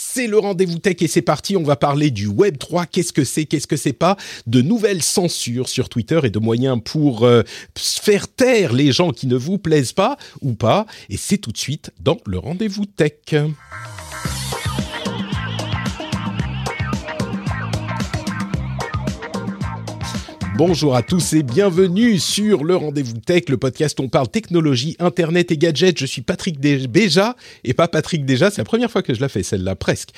C'est le rendez-vous tech et c'est parti. On va parler du Web 3. Qu'est-ce que c'est? Qu'est-ce que c'est pas? De nouvelles censures sur Twitter et de moyens pour euh, faire taire les gens qui ne vous plaisent pas ou pas. Et c'est tout de suite dans le rendez-vous tech. Bonjour à tous et bienvenue sur le Rendez-vous Tech, le podcast où on parle technologie, internet et gadgets. Je suis Patrick Béja et pas Patrick Déjà, c'est la première fois que je la fais celle-là presque.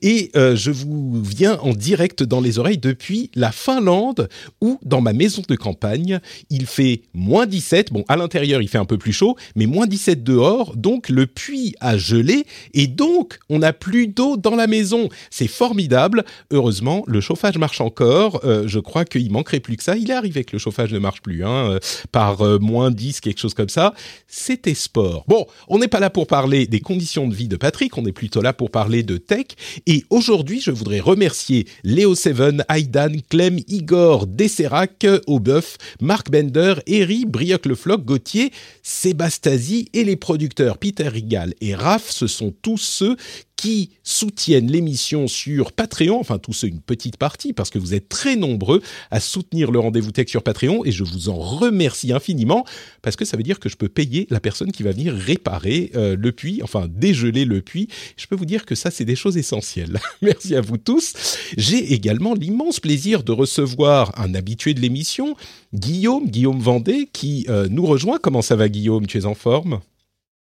Et euh, je vous viens en direct dans les oreilles depuis la Finlande où dans ma maison de campagne, il fait moins 17. Bon, à l'intérieur, il fait un peu plus chaud, mais moins 17 dehors, donc le puits a gelé et donc on n'a plus d'eau dans la maison. C'est formidable. Heureusement, le chauffage marche encore. Euh, je crois qu'il manquerait plus que il est arrivé que le chauffage ne marche plus, hein, euh, par euh, moins 10, quelque chose comme ça. C'était sport. Bon, on n'est pas là pour parler des conditions de vie de Patrick, on est plutôt là pour parler de tech. Et aujourd'hui, je voudrais remercier Léo Seven, Aidan, Clem, Igor, Desserac, Aubeuf, Marc Bender, Eri, Brioc Le Floc, Gauthier, Sébastasi et les producteurs Peter Rigal et Raph. Ce sont tous ceux qui soutiennent l'émission sur Patreon, enfin tous ceux une petite partie, parce que vous êtes très nombreux à soutenir le rendez-vous tech sur Patreon, et je vous en remercie infiniment, parce que ça veut dire que je peux payer la personne qui va venir réparer euh, le puits, enfin dégeler le puits. Je peux vous dire que ça, c'est des choses essentielles. Merci à vous tous. J'ai également l'immense plaisir de recevoir un habitué de l'émission, Guillaume, Guillaume Vendée, qui euh, nous rejoint. Comment ça va Guillaume? Tu es en forme?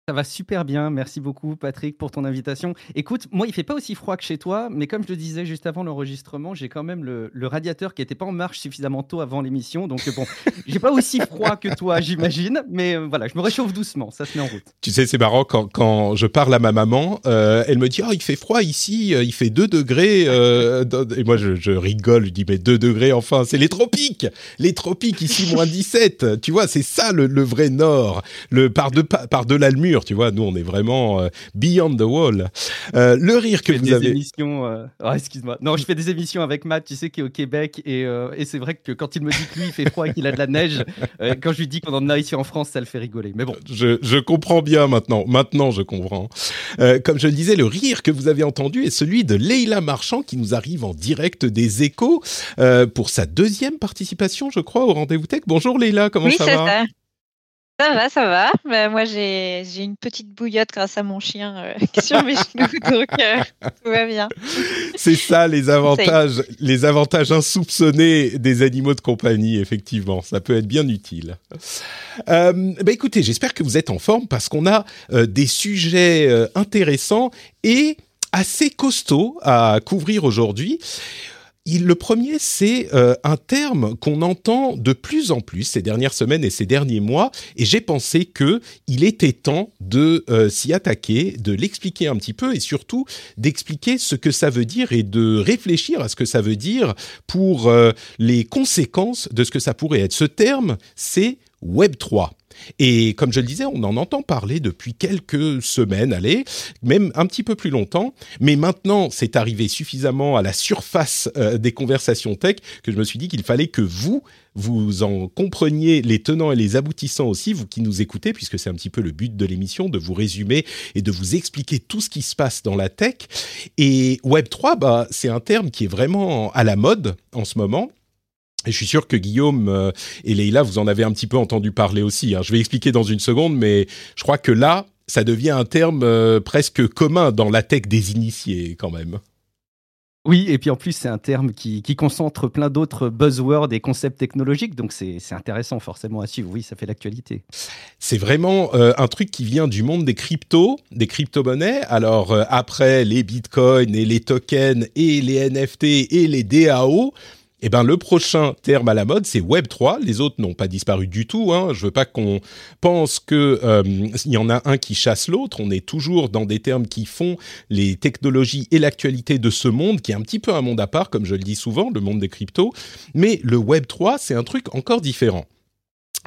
Ça va super bien. Merci beaucoup, Patrick, pour ton invitation. Écoute, moi, il fait pas aussi froid que chez toi, mais comme je le disais juste avant l'enregistrement, j'ai quand même le, radiateur qui n'était pas en marche suffisamment tôt avant l'émission. Donc, bon, j'ai pas aussi froid que toi, j'imagine, mais euh, voilà, je me réchauffe doucement. Ça se met en route. Tu sais, c'est marrant quand, quand, je parle à ma maman, euh, elle me dit Oh, il fait froid ici, euh, il fait 2 degrés. et moi, je, rigole, je dis Mais 2 degrés, enfin, c'est les tropiques Les tropiques, ici, moins 17. Tu vois, c'est ça le, vrai nord, le par-delà par de mur tu vois. Nous, on est vraiment euh, beyond the wall. Euh, le rire que vous des avez. Émissions, euh, oh, excuse-moi. Non, je fais des émissions avec Matt, tu sais, qui est au Québec, et, et c'est vrai que quand il me dit que lui, il fait froid et qu'il a de la neige, quand je lui dis qu'on en a ici en France, ça le fait rigoler. Mais bon. Je, je comprends bien maintenant. Maintenant, je comprends. comme je le disais, le rire que vous avez entendu est celui de Leila Marchand, qui nous arrive en direct des Échos pour sa deuxième participation, je crois, au rendez-vous tech. Bonjour Leila, comment ça va? ça. Ça va, ça va. Bah, moi, j'ai une petite bouillotte grâce à mon chien euh, sur mes genoux, donc euh, tout va bien. C'est ça les avantages, les avantages insoupçonnés des animaux de compagnie, effectivement. Ça peut être bien utile. Euh, bah, écoutez, j'espère que vous êtes en forme parce qu'on a des sujets intéressants et assez costauds à couvrir aujourd'hui le premier, c'est euh, un terme qu'on entend de plus en plus ces dernières semaines et ces derniers mois, et j'ai pensé que il était temps de euh, s'y attaquer, de l'expliquer un petit peu, et surtout d'expliquer ce que ça veut dire et de réfléchir à ce que ça veut dire pour euh, les conséquences de ce que ça pourrait être. Ce terme, c'est Web 3. Et comme je le disais, on en entend parler depuis quelques semaines, allez, même un petit peu plus longtemps. Mais maintenant, c'est arrivé suffisamment à la surface euh, des conversations tech que je me suis dit qu'il fallait que vous, vous en compreniez les tenants et les aboutissants aussi, vous qui nous écoutez, puisque c'est un petit peu le but de l'émission, de vous résumer et de vous expliquer tout ce qui se passe dans la tech. Et Web3, bah, c'est un terme qui est vraiment à la mode en ce moment. Et je suis sûr que Guillaume euh, et Leïla, vous en avez un petit peu entendu parler aussi. Hein. Je vais expliquer dans une seconde, mais je crois que là, ça devient un terme euh, presque commun dans la tech des initiés quand même. Oui, et puis en plus, c'est un terme qui, concentre plein d'autres buzzwords et concepts technologiques, donc c'est intéressant forcément à suivre. Oui, ça fait l'actualité. C'est vraiment euh, un truc qui vient du monde des cryptos, des crypto-monnaies. Alors, après les bitcoins et les tokens et les NFT et les DAO, eh ben, le prochain terme à la mode, c'est Web 3. Les autres n'ont pas disparu du tout. Hein. Je veux pas qu'on pense que euh, y en a un qui chasse l'autre. On est toujours dans des termes qui font les technologies et l'actualité de ce monde, qui est un petit peu un monde à part, comme je le dis souvent, le monde des cryptos. Mais le Web 3, c'est un truc encore différent.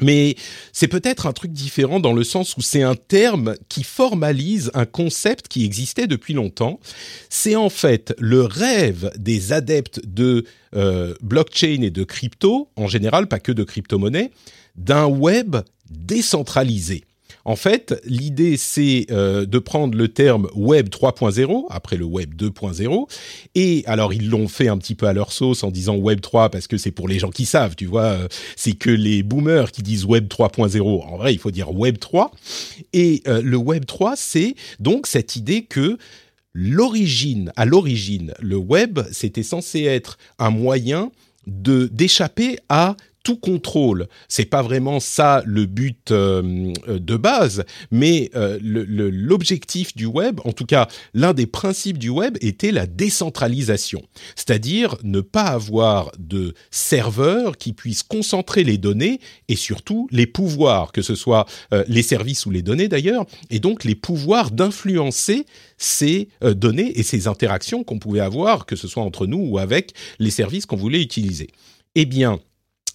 Mais c'est peut-être un truc différent dans le sens où c'est un terme qui formalise un concept qui existait depuis longtemps. C'est en fait le rêve des adeptes de euh, blockchain et de crypto, en général, pas que de crypto-monnaie, d'un web décentralisé. En fait, l'idée, c'est euh, de prendre le terme Web 3.0, après le Web 2.0, et alors ils l'ont fait un petit peu à leur sauce en disant Web 3 parce que c'est pour les gens qui savent, tu vois, euh, c'est que les boomers qui disent Web 3.0. En vrai, il faut dire Web 3. Et euh, le Web 3, c'est donc cette idée que l'origine, à l'origine, le web, c'était censé être un moyen d'échapper à tout contrôle. C'est pas vraiment ça le but euh, de base, mais euh, l'objectif du web, en tout cas l'un des principes du web, était la décentralisation, c'est-à-dire ne pas avoir de serveurs qui puissent concentrer les données et surtout les pouvoirs, que ce soit euh, les services ou les données d'ailleurs, et donc les pouvoirs d'influencer ces données et ces interactions qu'on pouvait avoir, que ce soit entre nous ou avec les services qu'on voulait utiliser. Eh bien,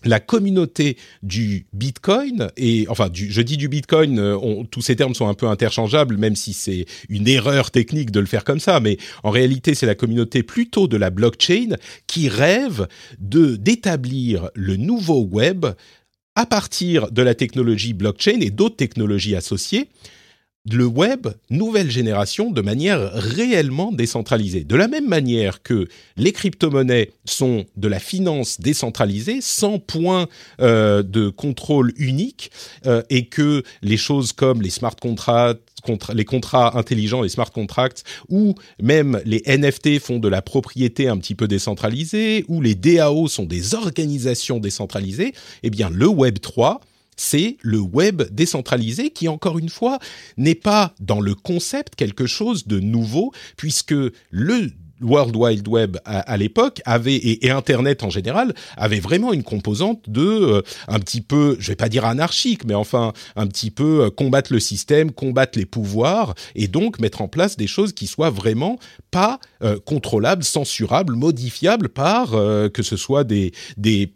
la communauté du Bitcoin et enfin je dis du Bitcoin, euh, tous ces termes sont un peu interchangeables, même si c'est une erreur technique de le faire comme ça, mais en réalité c'est la communauté plutôt de la blockchain qui rêve de d'établir le nouveau web à partir de la technologie blockchain et d'autres technologies associées le web nouvelle génération de manière réellement décentralisée. De la même manière que les crypto-monnaies sont de la finance décentralisée, sans point euh, de contrôle unique, euh, et que les choses comme les smart contracts, les contrats intelligents, les smart contracts, ou même les NFT font de la propriété un petit peu décentralisée, ou les DAO sont des organisations décentralisées, eh bien le Web 3 c'est le web décentralisé qui, encore une fois, n'est pas dans le concept quelque chose de nouveau, puisque le World Wide Web à, l'époque avait et, Internet en général avait vraiment une composante de euh, un petit peu, je vais pas dire anarchique, mais enfin un petit peu euh, combattre le système, combattre les pouvoirs et donc mettre en place des choses qui soient vraiment pas euh, contrôlables, censurables, modifiables par que ce soit des des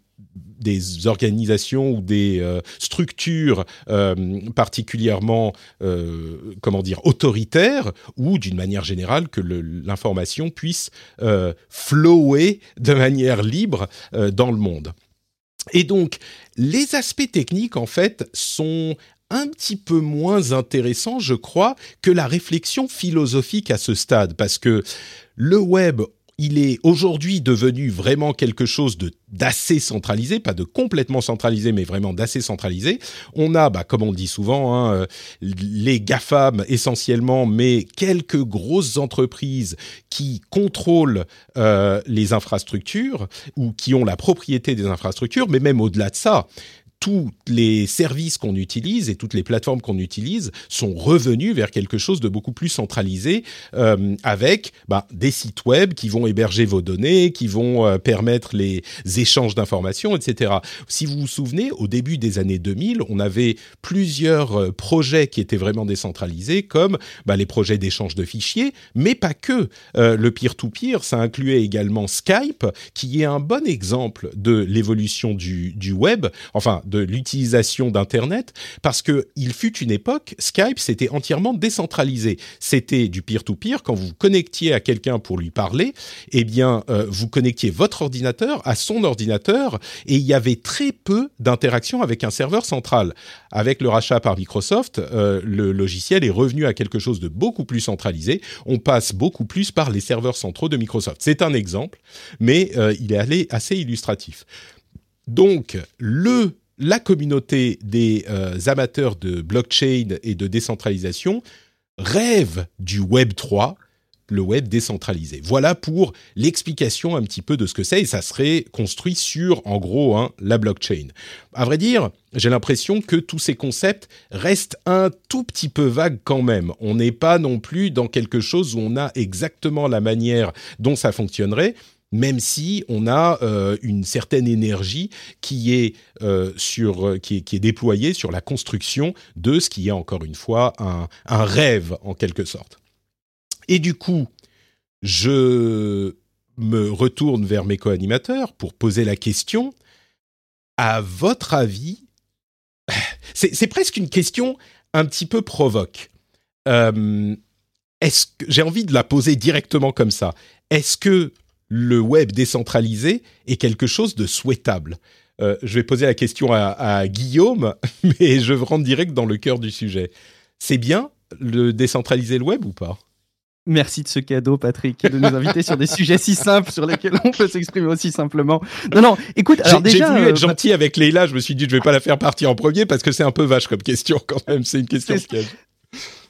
des organisations ou des euh, structures euh, particulièrement, euh, comment dire, autoritaires, ou d'une manière générale que l'information puisse flower de manière libre dans le monde. Et donc, les aspects techniques, en fait, sont un petit peu moins intéressants, je crois, que la réflexion philosophique à ce stade, parce que le web, il est aujourd'hui devenu vraiment quelque chose de d'assez centralisé, pas de complètement centralisé, mais vraiment d'assez centralisé. On a, bah, comme on dit souvent, hein, euh, les GAFAM essentiellement, mais quelques grosses entreprises qui contrôlent euh, les infrastructures ou qui ont la propriété des infrastructures, mais même au-delà de ça, tous les services qu'on utilise et toutes les plateformes qu'on utilise sont revenus vers quelque chose de beaucoup plus centralisé euh, avec bah, des sites web qui vont héberger vos données, qui vont euh, permettre les échanges d'informations, etc. Si vous vous souvenez, au début des années 2000, on avait plusieurs euh, projets qui étaient vraiment décentralisés, comme bah, les projets d'échange de fichiers, mais pas que. le peer-to-peer, ça incluait également Skype, qui est un bon exemple de l'évolution du, du web, enfin de l'utilisation d'Internet, parce que il fut une époque, Skype, c'était entièrement décentralisé. C'était du peer-to-peer. Quand vous vous connectiez à quelqu'un pour lui parler, eh bien, euh, vous connectiez votre ordinateur à son ordinateur, et il y avait très peu d'interaction avec un serveur central. Avec le rachat par Microsoft, euh, le logiciel est revenu à quelque chose de beaucoup plus centralisé. On passe beaucoup plus par les serveurs centraux de Microsoft. C'est un exemple, mais euh, il est allé assez illustratif. Donc, le la communauté des euh, amateurs de blockchain et de décentralisation rêve du Web 3, le web décentralisé. Voilà pour l'explication un petit peu de ce que c'est et ça serait construit sur, en gros, hein, la blockchain. À vrai dire, j'ai l'impression que tous ces concepts restent un tout petit peu vagues quand même. On n'est pas non plus dans quelque chose où on a exactement la manière dont ça fonctionnerait même si on a euh, une certaine énergie qui est euh, sur euh, qui est, déployée sur la construction de ce qui est encore une fois un, rêve en quelque sorte. Et du coup, je me retourne vers mes co-animateurs pour poser la question à votre avis, c'est presque une question un petit peu provoque. que j'ai envie de la poser directement comme ça Est-ce que le web décentralisé est quelque chose de souhaitable. je vais poser la question à, à Guillaume, mais je rentre direct dans le cœur du sujet. C'est bien le décentraliser le web ou pas? Merci de ce cadeau, Patrick, de nous inviter sur des sujets si simples sur lesquels on peut s'exprimer aussi simplement. Non, non, écoute, alors déjà. J'ai voulu être euh, gentil avec Leïla, je me suis dit, je vais pas la faire partir en premier parce que c'est un peu vache comme question quand même, c'est une question piège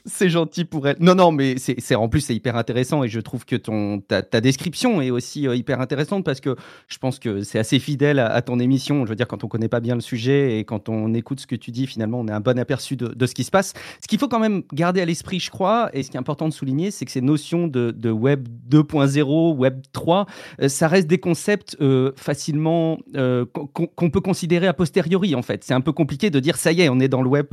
c'est gentil pour elle. Non, non, mais c'est en plus c'est hyper intéressant et je trouve que ton ta, description est aussi euh, hyper intéressante parce que je pense que c'est assez fidèle à, ton émission. Je veux dire, quand on connaît pas bien le sujet et quand on écoute ce que tu dis, finalement, on a un bon aperçu de, ce qui se passe. Ce qu'il faut quand même garder à l'esprit, je crois, et ce qui est important de souligner, c'est que ces notions de, Web 2.0, Web 3, euh, ça reste des concepts euh, facilement qu'on peut considérer a posteriori. En fait, c'est un peu compliqué de dire ça y est, on est dans le web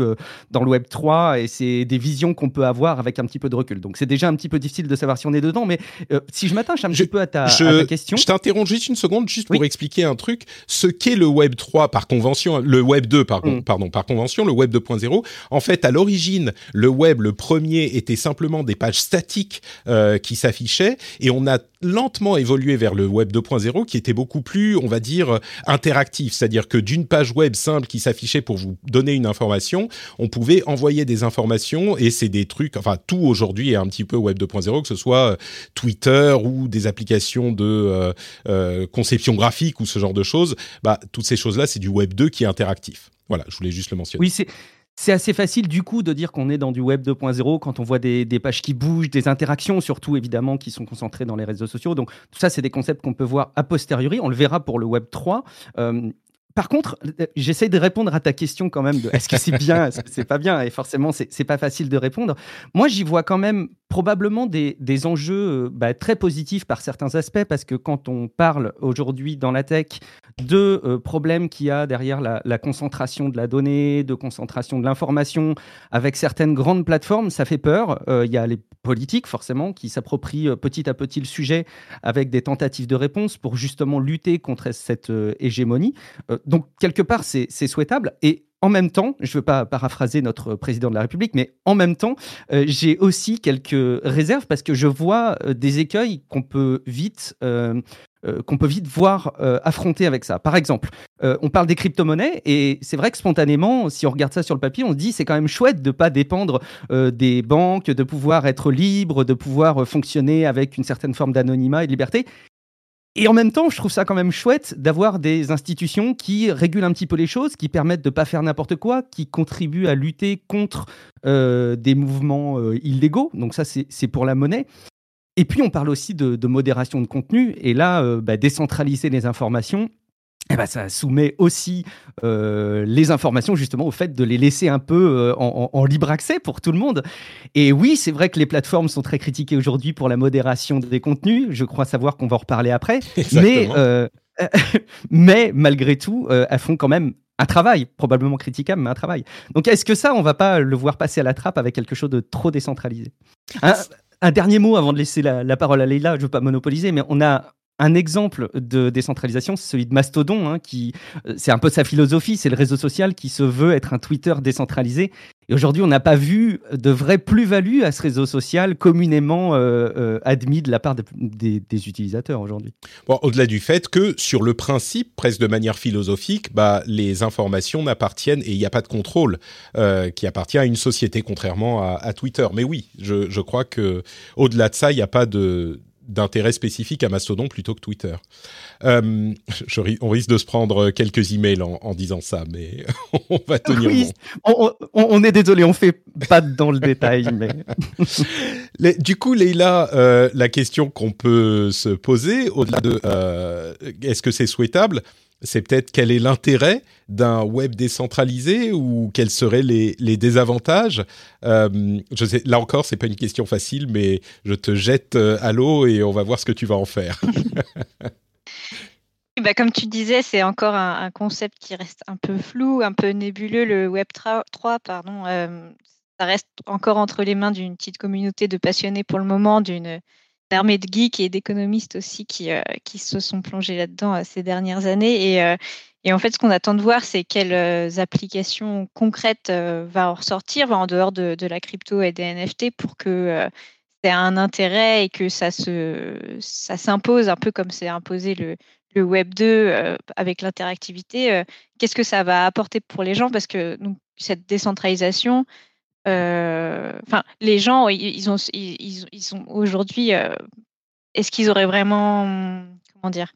dans le Web 3 et c'est des visions qu'on peut avoir avec un petit peu de recul. Donc c'est déjà un petit peu difficile de savoir si on est dedans, mais euh, si je m'attache un petit peu à ta, question. Je t'interromps juste une seconde, juste pour expliquer un truc. Ce qu'est le Web 3 par convention, le Web 2 pardon, mm. pardon par convention, le Web 2.0. En fait, à l'origine, le Web, le premier, était simplement des pages statiques euh, qui s'affichaient, et on a lentement évolué vers le Web 2.0 qui était beaucoup plus, on va dire, interactif. C'est-à-dire que d'une page web simple qui s'affichait pour vous donner une information, on pouvait envoyer des informations et c'est des trucs, enfin tout aujourd'hui est un petit peu Web 2.0, que ce soit euh, Twitter ou des applications de euh, euh, conception graphique ou ce genre de choses. Bah, toutes ces choses-là, c'est du Web 2 qui est interactif. Voilà, je voulais juste le mentionner. Oui, c'est c'est assez facile du coup de dire qu'on est dans du web 2.0 quand on voit des, pages qui bougent, des interactions surtout évidemment qui sont concentrées dans les réseaux sociaux. Donc tout ça, c'est des concepts qu'on peut voir a posteriori. On le verra pour le web 3. Euh, par contre, euh, j'essaie de répondre à ta question quand même est-ce que c'est bien, est-ce que c'est pas bien, et forcément c'est pas facile de répondre. Moi, j'y vois quand même probablement des, enjeux euh, bah, très positifs par certains aspects, parce que quand on parle aujourd'hui dans la tech de euh, problèmes qu'il y a derrière la, concentration de la donnée, de concentration de l'information, avec certaines grandes plateformes, ça fait peur. Euh, il y a les politiques, forcément, qui s'approprient petit à petit le sujet avec des tentatives de réponse pour justement lutter contre cette hégémonie. donc, quelque part, c'est souhaitable. Et en même temps, je ne veux pas paraphraser notre président de la République, mais en même temps, euh, j'ai aussi quelques réserves parce que je vois euh, des écueils qu'on peut vite euh, qu'on peut vite voir affronter avec ça. Par exemple, on parle des crypto-monnaies et c'est vrai que spontanément, si on regarde ça sur le papier, on se dit c'est quand même chouette de ne pas dépendre des banques, de pouvoir être libre, de pouvoir fonctionner avec une certaine forme d'anonymat et de liberté. Et en même temps, je trouve ça quand même chouette d'avoir des institutions qui régulent un petit peu les choses, qui permettent de ne pas faire n'importe quoi, qui contribuent à lutter contre euh, des mouvements euh, illégaux. Donc ça, c'est pour la monnaie. Et puis, on parle aussi de, modération de contenu. Et là, euh, bah, décentraliser les informations, eh ben, ça soumet aussi euh, les informations justement au fait de les laisser un peu euh, en, libre accès pour tout le monde. Et oui, c'est vrai que les plateformes sont très critiquées aujourd'hui pour la modération des contenus. Je crois savoir qu'on va en reparler après. Mais, euh, mais malgré tout, elles font quand même un travail, probablement critiquable, mais un travail. Donc est-ce que ça, on va pas le voir passer à la trappe avec quelque chose de trop décentralisé? Un, dernier mot avant de laisser la, la parole à Leïla, je ne veux pas monopoliser, mais on a un exemple de décentralisation, c'est celui de Mastodon, hein, qui euh, c'est un peu sa philosophie, c'est le réseau social qui se veut être un Twitter décentralisé. Et aujourd'hui, on n'a pas vu de vraie plus-value à ce réseau social communément euh, euh, admis de la part des, utilisateurs aujourd'hui. Au-delà du fait que, sur le principe, presque de manière philosophique, bah, les informations n'appartiennent et il n'y a pas de contrôle qui appartient à une société, contrairement à, à Twitter. Mais oui, je, je crois que au-delà de ça, il n'y a pas de d'intérêt spécifique à Mastodon plutôt que Twitter. Euh, on risque de se prendre quelques emails en, en disant ça, mais on va tenir bon. On, est désolé, on fait pas dans le détail. Mais... du coup, Leïla, euh, la question qu'on peut se poser, au-delà de euh, est-ce que c'est souhaitable, c'est peut-être quel est l'intérêt d'un web décentralisé ou quels seraient les, désavantages? Euh, je sais, Là encore, c'est pas une question facile, mais je te jette euh, à l'eau et on va voir ce que tu vas en faire. bah, comme tu disais, c'est encore un, concept qui reste un peu flou, un peu nébuleux. Le Web 3, pardon, euh, ça reste encore entre les mains d'une petite communauté de passionnés pour le moment, d'une armée de geeks et d'économistes aussi qui, euh, qui se sont plongés là-dedans euh, ces dernières années. Et, euh, et, en fait, ce qu'on attend de voir, c'est quelles applications concrètes va en ressortir en dehors de, la crypto et des NFT pour que ait un intérêt et que ça se ça s'impose un peu comme c'est imposé le, le Web 2 avec l'interactivité, qu'est-ce que ça va apporter pour les gens? Parce que cette décentralisation, enfin, les gens, ils, ont, ils, ils sont aujourd'hui, est-ce qu'ils auraient vraiment, comment dire,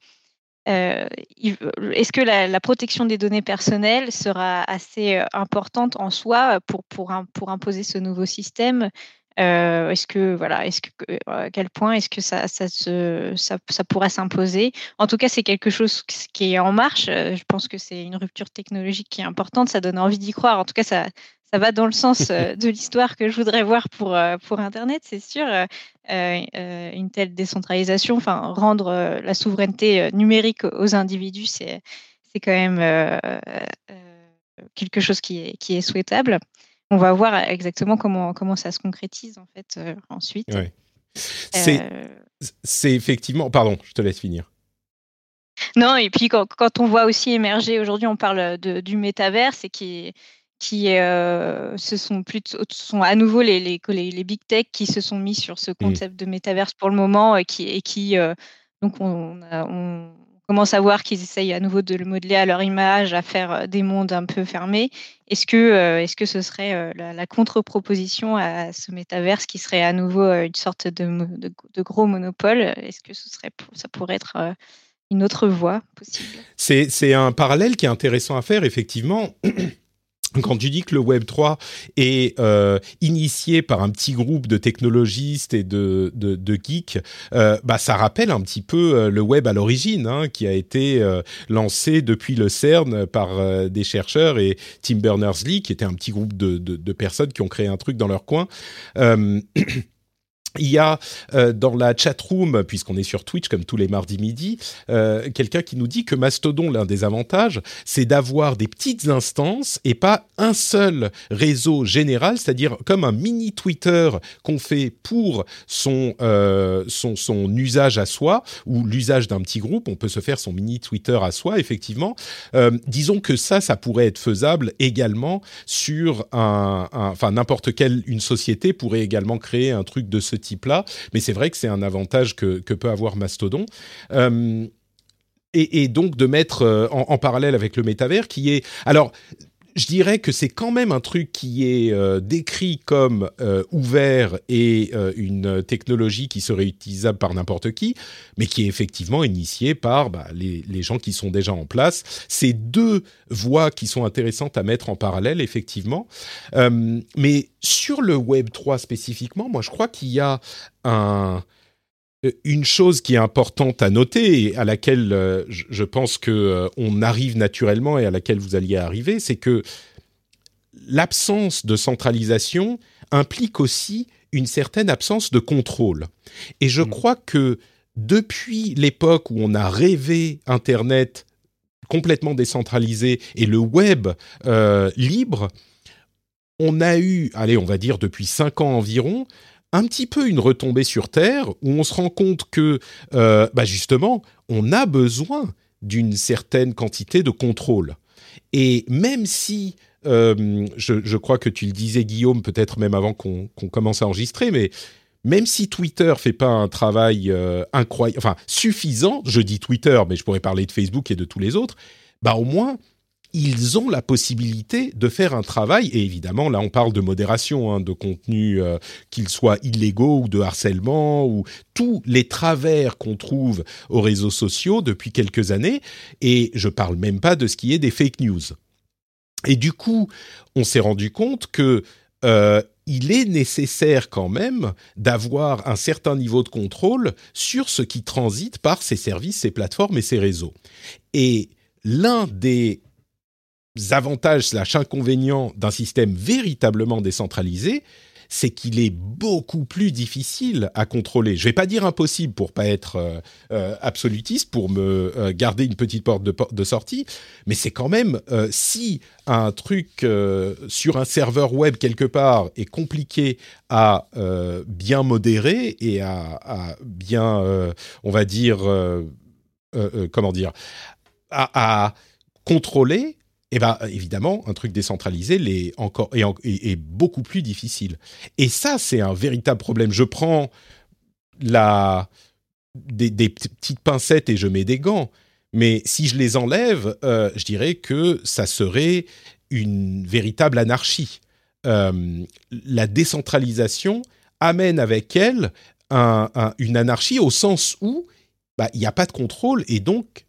est-ce que la, protection des données personnelles sera assez importante en soi pour, pour, imposer ce nouveau système? Est-ce que voilà, est-ce que à quel point est-ce que ça, ça, se, ça, pourrait s'imposer? En tout cas, c'est quelque chose qui est en marche. Je pense que c'est une rupture technologique qui est importante. Ça donne envie d'y croire. En tout cas, ça, ça va dans le sens euh, de l'histoire que je voudrais voir pour, euh, pour Internet, c'est sûr. Euh, une telle décentralisation, enfin, rendre la souveraineté numérique aux individus, c'est quand même quelque chose qui est, qui est souhaitable. On va voir exactement comment, comment ça se concrétise en fait ensuite. C'est effectivement. Pardon, je te laisse finir. Non, et puis quand, quand on voit aussi émerger, aujourd'hui on parle de, du métaverse et qui qui euh, ce sont plutôt sont à nouveau les, les, les, big tech qui se sont mis sur ce concept de métaverse pour le moment et qui, et qui euh, donc on, on, commence à voir qu'ils essayent à nouveau de le modeler à leur image, à faire euh, des mondes un peu fermés. Est-ce que, est-ce que ce serait la, contre-proposition à ce métaverse qui serait à nouveau une sorte de, de, gros monopole? Est-ce que ce serait, ça pourrait être une autre voie possible? C'est un parallèle qui est intéressant à faire, effectivement. Quand tu dis que le Web 3 est euh, initié par un petit groupe de technologistes et de, de, de geeks, euh, bah ça rappelle un petit peu euh, le web à l'origine, hein, qui a été euh, lancé depuis le CERN par euh, des chercheurs et Tim Berners-Lee, qui était un petit groupe de, de, de, personnes qui ont créé un truc dans leur coin. Il y a euh, dans la chat room, puisqu'on est sur Twitch comme tous les mardis midi, euh, quelqu'un qui nous dit que Mastodon, l'un des avantages, c'est d'avoir des petites instances et pas un seul réseau général, c'est-à-dire comme un mini Twitter qu'on fait pour son, euh, son, son usage à soi ou l'usage d'un petit groupe. On peut se faire son mini Twitter à soi, effectivement. Euh, disons que ça, ça pourrait être faisable également sur un, enfin n'importe quelle une société pourrait également créer un truc de ce type-là. Mais c'est vrai que c'est un avantage que, peut avoir Mastodon. Euh, et, donc de mettre euh, en, parallèle avec le métavers qui est... Alors, je dirais que c'est quand même un truc qui est euh, décrit comme ouvert et une technologie qui serait utilisable par n'importe qui, mais qui est effectivement initiée par bah, les, les, gens qui sont déjà en place. C'est deux voies qui sont intéressantes à mettre en parallèle, effectivement. mais sur le Web 3 spécifiquement, moi je crois qu'il y a un, euh, une chose qui est importante à noter et à laquelle euh, je pense que euh, on arrive naturellement et à laquelle vous alliez arriver, c'est que l'absence de centralisation implique aussi une certaine absence de contrôle. Et je mmh. crois que depuis l'époque où on a rêvé Internet complètement décentralisé et le web libre, on a eu, allez, on va dire depuis cinq ans environ, un petit peu une retombée sur Terre où on se rend compte que, euh, bah justement, on a besoin d'une certaine quantité de contrôle. Et même si, euh, je, crois que tu le disais Guillaume, peut-être même avant qu'on commence à enregistrer, mais même si Twitter fait pas un travail euh, incroyable, enfin suffisant, je dis Twitter, mais je pourrais parler de Facebook et de tous les autres, bah au moins ils ont la possibilité de faire un travail, et évidemment là on parle de modération, hein, de contenu euh, qu'ils soient illégaux ou de harcèlement, ou tous les travers qu'on trouve aux réseaux sociaux depuis quelques années, et je parle même pas de ce qui est des fake news. Et du coup, on s'est rendu compte que euh, il est nécessaire quand même d'avoir un certain niveau de contrôle sur ce qui transite par ces services, ces plateformes et ces réseaux. Et l'un des avantages slash inconvénients d'un système véritablement décentralisé, c'est qu'il est beaucoup plus difficile à contrôler. Je vais pas dire impossible pour pas être euh, euh, absolutiste, pour me euh, garder une petite porte de, sortie, mais c'est quand même si un truc sur un serveur web quelque part est compliqué à bien modérer et à, bien, on va dire, comment dire, à contrôler, eh bien, évidemment, un truc décentralisé est, encore, est, beaucoup plus difficile. Et ça, c'est un véritable problème. Je prends la, des, petites pincettes et je mets des gants. Mais si je les enlève, euh, je dirais que ça serait une véritable anarchie. Euh, la décentralisation amène avec elle une anarchie au sens où bah, il n'y a pas de contrôle et donc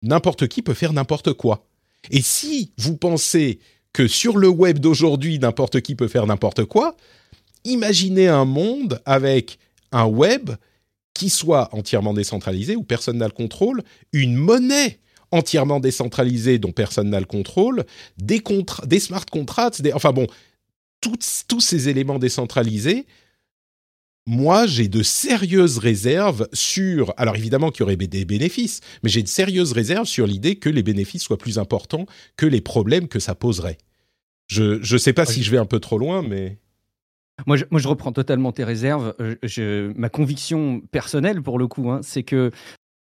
n'importe qui peut faire n'importe quoi. Et si vous pensez que sur le web d'aujourd'hui, n'importe qui peut faire n'importe quoi, imaginez un monde avec un web qui soit entièrement décentralisé, où personne n'a le contrôle, une monnaie entièrement décentralisée dont personne n'a le contrôle, des, smart contracts, des, enfin bon, tous ces éléments décentralisés, moi, j'ai de sérieuses réserves sur. Alors évidemment qu'il y aurait des bénéfices, mais j'ai de sérieuses réserves sur l'idée que les bénéfices soient plus importants que les problèmes que ça poserait. Je ne sais pas si je vais un peu trop loin, mais. Moi je, moi, je reprends totalement tes réserves. Euh, je, ma conviction personnelle, pour le coup, hein, c'est que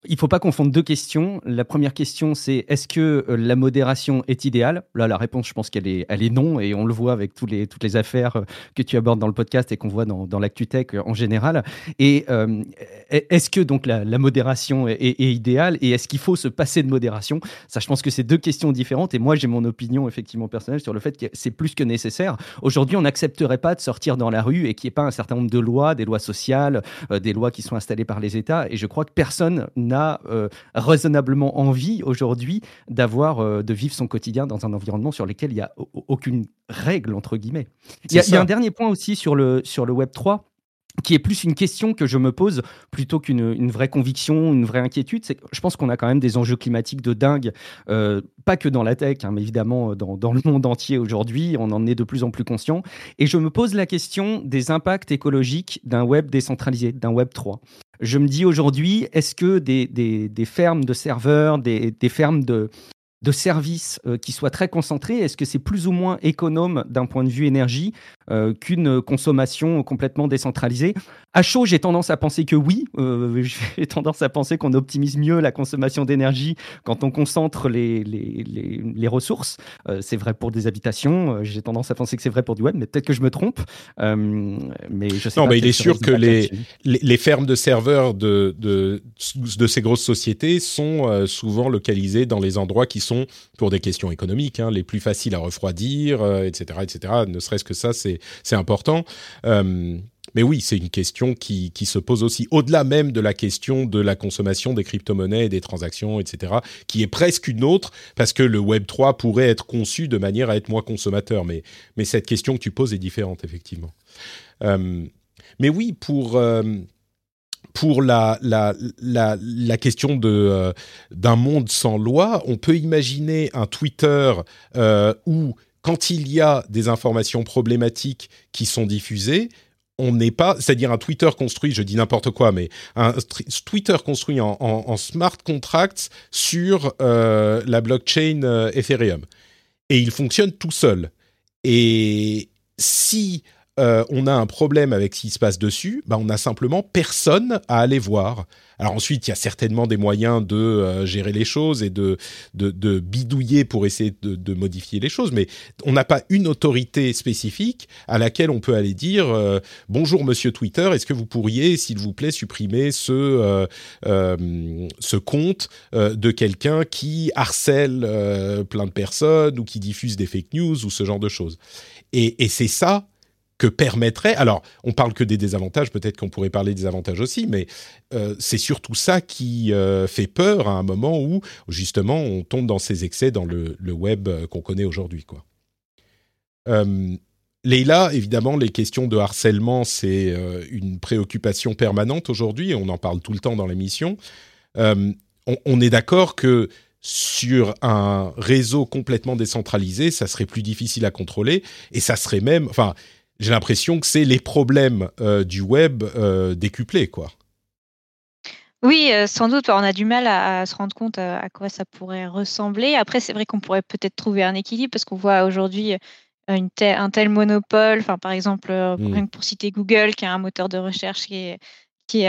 il ne faut pas confondre deux questions. La première question, c'est est-ce que euh, la modération est idéale? Là, la réponse, je pense qu'elle est, elle est non, et on le voit avec les, toutes les affaires euh, que tu abordes dans le podcast et qu'on voit dans, dans l'ActuTech en général. Et est-ce que donc la, modération est, idéale? Et est-ce qu'il faut se passer de modération? Ça, je pense que c'est deux questions différentes. Et moi, j'ai mon opinion effectivement personnelle sur le fait que c'est plus que nécessaire. Aujourd'hui, on n'accepterait pas de sortir dans la rue et qu'il n'y ait pas un certain nombre de lois, des lois sociales, euh, des lois qui sont installées par les États. Et je crois que personne n'a euh, raisonnablement envie aujourd'hui d'avoir, euh, de vivre son quotidien dans un environnement sur lequel il n'y a aucune règle, entre guillemets. Il y, a un dernier point aussi sur le, sur le Web 3 qui est plus une question que je me pose plutôt qu'une une vraie conviction, une vraie inquiétude. C'est je pense qu'on a quand même des enjeux climatiques de dingue, euh, pas que dans la tech, hein, mais évidemment dans, dans, le monde entier aujourd'hui. On en est de plus en plus conscient. Et je me pose la question des impacts écologiques d'un web décentralisé, d'un web 3. Je me dis aujourd'hui, est-ce que des, fermes de serveurs, des, fermes de, services euh, qui soient très concentrés Est-ce que c'est plus ou moins économe d'un point de vue énergie euh, qu'une consommation complètement décentralisée À chaud, j'ai tendance à penser que oui. Euh, j'ai tendance à penser qu'on optimise mieux la consommation d'énergie quand on concentre les, les, les, ressources. c'est vrai pour des habitations. j'ai tendance à penser que c'est vrai pour du web, mais peut-être que je me trompe. mais je sais non, mais il est sûr que les, les, fermes de serveurs de, de, de ces grosses sociétés sont souvent localisées dans les endroits qui sont pour des questions économiques, hein, les plus faciles à refroidir, etc., euh, etc. Ne serait-ce que ça, c'est important. Euh, mais oui, c'est une question qui, qui, se pose aussi au-delà même de la question de la consommation des crypto-monnaies et des transactions, etc., qui est presque une autre, parce que le Web 3 pourrait être conçu de manière à être moins consommateur. Mais, mais cette question que tu poses est différente, effectivement. Euh, mais oui, pour pour la, la, la, question euh, d'un monde sans loi, on peut imaginer un Twitter euh, où, quand il y a des informations problématiques qui sont diffusées, on n'est pas, c'est-à-dire un Twitter construit, je dis n'importe quoi, mais un Twitter construit en, smart contracts sur euh, la blockchain euh, Ethereum. Et il fonctionne tout seul. Et si euh, on a un problème avec ce qui se passe dessus, bah, on a simplement personne à aller voir. Alors ensuite, il y a certainement des moyens de euh, gérer les choses et de, bidouiller pour essayer de, modifier les choses, mais on n'a pas une autorité spécifique à laquelle on peut aller dire euh, bonjour Monsieur Twitter, est-ce que vous pourriez, s'il vous plaît, supprimer ce compte de quelqu'un qui harcèle plein de personnes ou qui diffuse des fake news ou ce genre de choses? Et c'est ça que permettrait. Alors, on parle que des désavantages, peut-être qu'on pourrait parler des avantages aussi, mais euh, c'est surtout ça qui euh, fait peur à un moment où, justement, on tombe dans ces excès dans le, web euh, qu'on connaît aujourd'hui, quoi. Leïla, évidemment, les questions de harcèlement, c'est une préoccupation permanente aujourd'hui, on en parle tout le temps dans l'émission. On, on, est d'accord que sur un réseau complètement décentralisé, ça serait plus difficile à contrôler et ça serait même, enfin, j'ai l'impression que c'est les problèmes euh, du web euh, décuplés, quoi. Oui, euh, sans doute, on a du mal à, se rendre compte à, quoi ça pourrait ressembler. Après, c'est vrai qu'on pourrait peut-être trouver un équilibre parce qu'on voit aujourd'hui un tel monopole. Enfin, par exemple, mmh. pour citer Google, qui a un moteur de recherche qui, qui,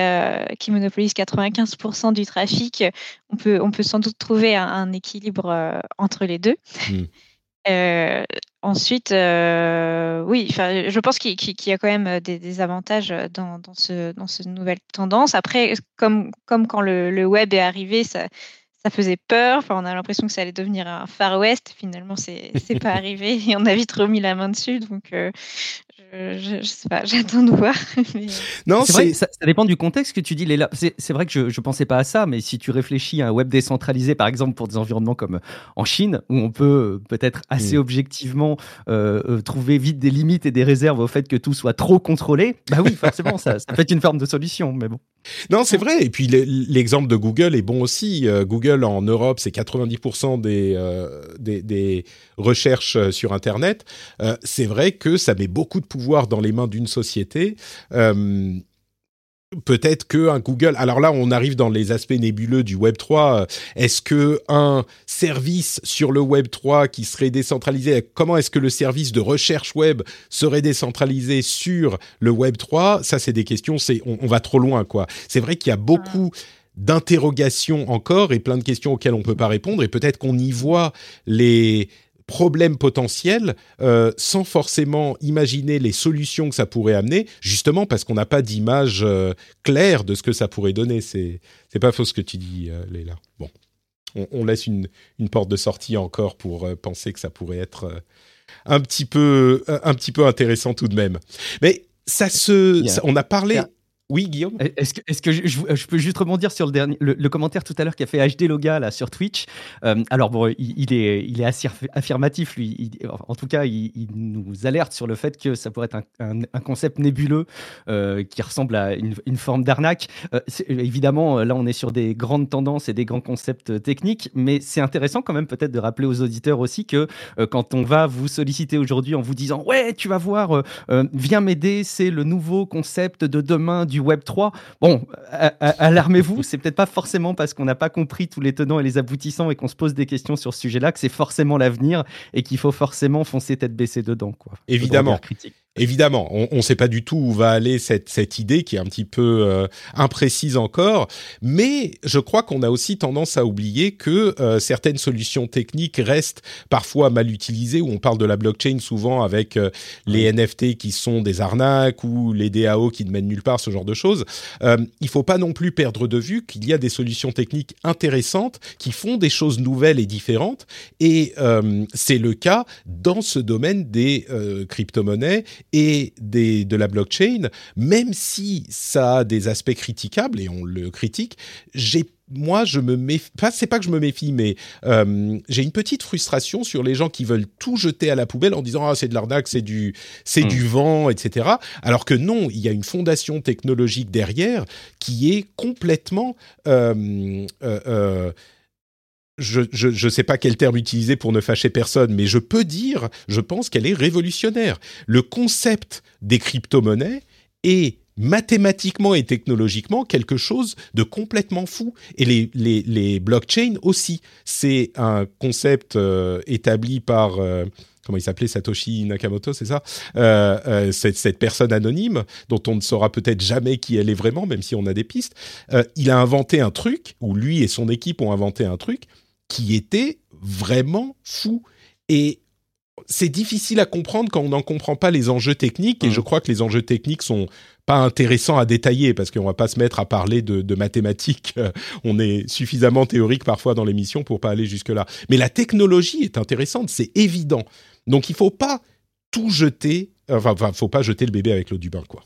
qui monopolise 95% du trafic, on peut, on peut sans doute trouver un, équilibre entre les deux. Mmh. Euh, ensuite, euh, oui, je pense qu'il y a quand même des, avantages dans, ce, dans cette nouvelle tendance. Après, comme, comme quand le, web est arrivé, ça, ça faisait peur. Enfin, on a l'impression que ça allait devenir un Far West. Finalement, c'est c'est pas arrivé et on a vite remis la main dessus. Donc, euh, je, je, sais pas, j'attends de voir. Non, c'est vrai, ça, dépend du contexte que tu dis. C'est vrai que je, je pensais pas à ça, mais si tu réfléchis à un web décentralisé, par exemple, pour des environnements comme en Chine, où on peut peut-être assez mm. objectivement euh, trouver vite des limites et des réserves au fait que tout soit trop contrôlé, bah oui, forcément, ça, ça peut être une forme de solution, mais bon. Non, c'est vrai. Et puis l'exemple de Google est bon aussi. Google en Europe, c'est 90% des, euh, des, des, recherches sur Internet. Euh, c'est vrai que ça met beaucoup de pouvoir dans les mains d'une société. Euh, peut-être que un Google. Alors là, on arrive dans les aspects nébuleux du Web 3. Est-ce que un service sur le Web 3 qui serait décentralisé, comment est-ce que le service de recherche web serait décentralisé sur le Web 3 Ça, c'est des questions. C'est on, va trop loin, quoi. C'est vrai qu'il y a beaucoup d'interrogations encore et plein de questions auxquelles on peut pas répondre. Et peut-être qu'on y voit les problèmes potentiels euh, sans forcément imaginer les solutions que ça pourrait amener, justement parce qu'on n'a pas d'image euh, claire de ce que ça pourrait donner. C'est c'est pas faux ce que tu dis, euh, Léla. Bon, on, laisse une, une, porte de sortie encore pour penser que ça pourrait être un petit peu un petit peu intéressant tout de même. Mais ça se, on a parlé. Oui, Guillaume. Est-ce que, je, peux juste rebondir sur le, dernier, le, commentaire tout à l'heure qu'a fait HD Loga là, sur Twitch euh, Alors, bon, il, est, assez affirmatif, lui. en tout cas, il, nous alerte sur le fait que ça pourrait être un, concept nébuleux euh, qui ressemble à une, une forme d'arnaque. Euh, évidemment, là, on est sur des grandes tendances et des grands concepts techniques, mais c'est intéressant quand même peut-être de rappeler aux auditeurs aussi que quand on va vous solliciter aujourd'hui en vous disant Ouais, tu vas voir, viens m'aider, c'est le nouveau concept de demain du Web 3. Bon, alarmez-vous, c'est peut-être pas forcément parce qu'on n'a pas compris tous les tenants et les aboutissants et qu'on se pose des questions sur ce sujet-là que c'est forcément l'avenir et qu'il faut forcément foncer tête baissée dedans. Quoi. Évidemment. Évidemment, on ne sait pas du tout où va aller cette, cette idée qui est un petit peu euh, imprécise encore, mais je crois qu'on a aussi tendance à oublier que euh, certaines solutions techniques restent parfois mal utilisées, où on parle de la blockchain souvent avec euh, les NFT qui sont des arnaques ou les DAO qui ne mènent nulle part, ce genre de choses. il faut pas non plus perdre de vue qu'il y a des solutions techniques intéressantes qui font des choses nouvelles et différentes, et c'est le cas dans ce domaine des crypto-monnaies et des, de la blockchain, même si ça a des aspects critiquables et on le critique, j'ai moi, je me méfie. Enfin, c'est pas que je me méfie, mais euh, j'ai une petite frustration sur les gens qui veulent tout jeter à la poubelle en disant ah c'est de l'arnaque, c'est du c'est du hmm. vent, etc. Alors que non, il y a une fondation technologique derrière qui est complètement euh, euh, je ne sais pas quel terme utiliser pour ne fâcher personne, mais je peux dire, je pense qu'elle est révolutionnaire. Le concept des crypto-monnaies est mathématiquement et technologiquement quelque chose de complètement fou. Et les, blockchains aussi. C'est un concept euh, établi par... Euh, comment il s'appelait Satoshi Nakamoto, c'est ça? Euh, cette, personne anonyme dont on ne saura peut-être jamais qui elle est vraiment, même si on a des pistes. il a inventé un truc, ou lui et son équipe ont inventé un truc qui était vraiment fou. Et c'est difficile à comprendre quand on n'en comprend pas les enjeux techniques. Et mmh. je crois que les enjeux techniques sont pas intéressants à détailler parce qu'on va pas se mettre à parler de, mathématiques. on est suffisamment théorique parfois dans l'émission pour pas aller jusque là. Mais la technologie est intéressante, c'est évident. Donc il faut pas tout jeter. Enfin, il faut pas jeter le bébé avec l'eau du bain, quoi.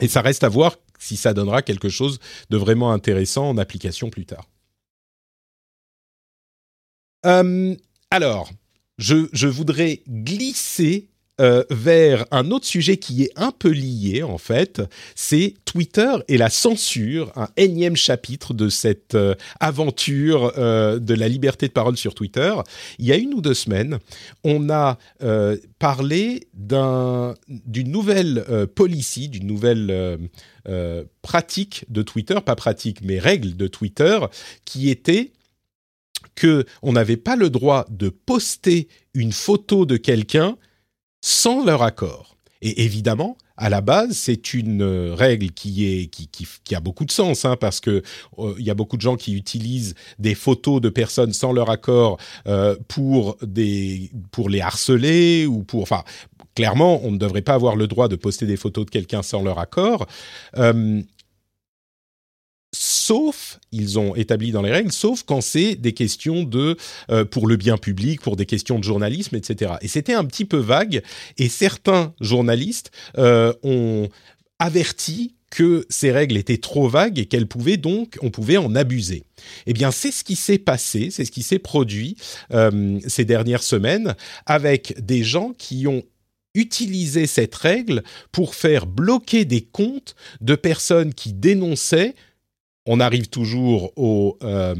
Et ça reste à voir si ça donnera quelque chose de vraiment intéressant en application plus tard. Euh, alors, je, voudrais glisser euh, vers un autre sujet qui est un peu lié en fait, c'est Twitter et la censure, un énième chapitre de cette euh, aventure de la liberté de parole sur Twitter. Il y a une ou deux semaines, on a parlé d'une nouvelle policy, d'une nouvelle pratique de Twitter, pas pratique mais règle de Twitter, qui était que on n'avait pas le droit de poster une photo de quelqu'un sans leur accord. Et évidemment, à la base, c'est une euh, règle qui a beaucoup de sens, hein, parce que euh, il y a beaucoup de gens qui utilisent des photos de personnes sans leur accord euh, pour les harceler ou pour enfin clairement, on ne devrait pas avoir le droit de poster des photos de quelqu'un sans leur accord sauf, ils ont établi dans les règles, sauf quand c'est des questions de pour le bien public, pour des questions de journalisme, etc. Et c'était un petit peu vague, et certains journalistes ont averti que ces règles étaient trop vagues et qu'elles pouvaient donc, on pouvait en abuser. Eh bien, c'est ce qui s'est passé, c'est ce qui s'est produit euh, ces dernières semaines avec des gens qui ont utilisé cette règle pour faire bloquer des comptes de personnes qui dénonçaient. On arrive toujours au euh,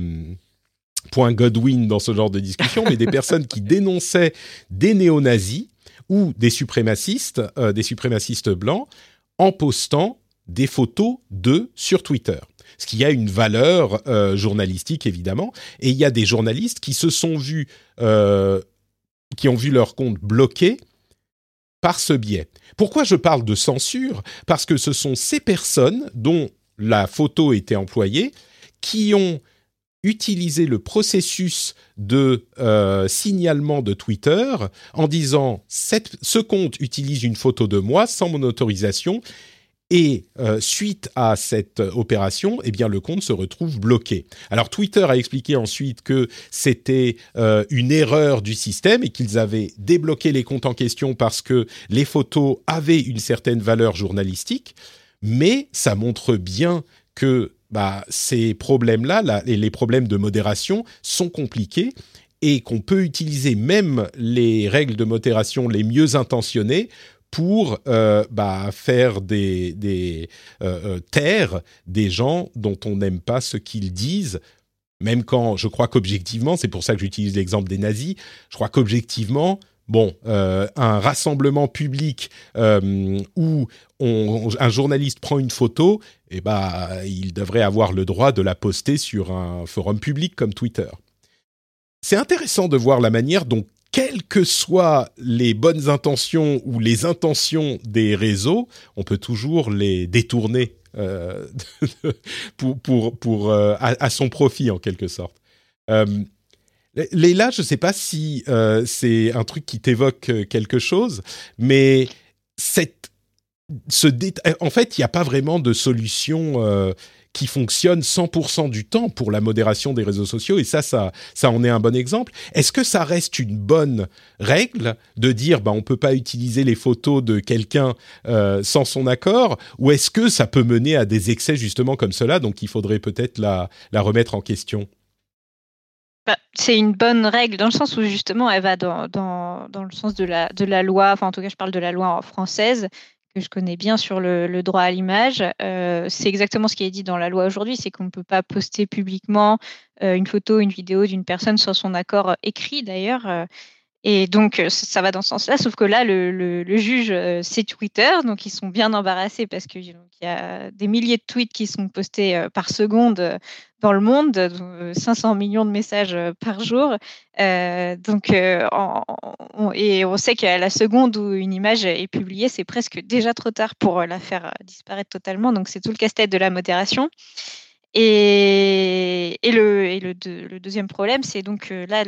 point Godwin dans ce genre de discussion, mais des personnes qui dénonçaient des néo-nazis ou des suprémacistes, euh, des suprémacistes blancs, en postant des photos d'eux sur Twitter. Ce qui a une valeur euh, journalistique évidemment, et il y a des journalistes qui se sont vus, euh, qui ont vu leur compte bloqué par ce biais. Pourquoi je parle de censure? Parce que ce sont ces personnes dont la photo était employée qui ont utilisé le processus de euh, signalement de Twitter en disant ce compte utilise une photo de moi sans mon autorisation et euh, suite à cette opération, eh bien le compte se retrouve bloqué. Alors Twitter a expliqué ensuite que c'était euh, une erreur du système et qu'ils avaient débloqué les comptes en question parce que les photos avaient une certaine valeur journalistique, mais ça montre bien que bah, ces problèmes-là, et les problèmes de modération, sont compliqués et qu'on peut utiliser même les règles de modération les mieux intentionnées pour euh, bah, faire des, euh, euh, taire des gens dont on n'aime pas ce qu'ils disent, même quand je crois qu'objectivement, c'est pour ça que j'utilise l'exemple des nazis, je crois qu'objectivement, bon, un rassemblement public où un journaliste prend une photo, eh bah, il devrait avoir le droit de la poster sur un forum public comme Twitter. C'est intéressant de voir la manière dont quelles que soient les bonnes intentions ou les intentions des réseaux, on peut toujours les détourner euh, pour, pour, pour euh, à, son profit en quelque sorte. Euh, Léla, je ne sais pas si euh, c'est un truc qui t'évoque quelque chose, mais cette, ce en fait, il n'y a pas vraiment de solution qui fonctionne 100% du temps pour la modération des réseaux sociaux, et ça, ça, ça en est un bon exemple. Est-ce que ça reste une bonne règle de dire, bah, on peut pas utiliser les photos de quelqu'un euh, sans son accord, ou est-ce que ça peut mener à des excès justement comme cela, donc il faudrait peut-être la, remettre en question? C'est une bonne règle dans le sens où justement elle va dans, dans, dans, le sens de la, de la loi, enfin en tout cas je parle de la loi française que je connais bien sur le, droit à l'image. Euh, c'est exactement ce qui est dit dans la loi aujourd'hui, c'est qu'on ne peut pas poster publiquement euh, une photo, une vidéo d'une personne sans son accord écrit d'ailleurs. Et donc, euh, ça va dans ce sens-là, sauf que là, le, le, juge, euh, c'est Twitter, donc ils sont bien embarrassés parce qu'il y a des milliers de tweets qui sont postés euh, par seconde dans le monde, 500 millions de messages par jour. donc, et on sait qu'à la seconde où une image est publiée, c'est presque déjà trop tard pour la faire disparaître totalement. Donc, c'est tout le casse-tête de la modération. Et, le, deuxième problème, c'est donc là,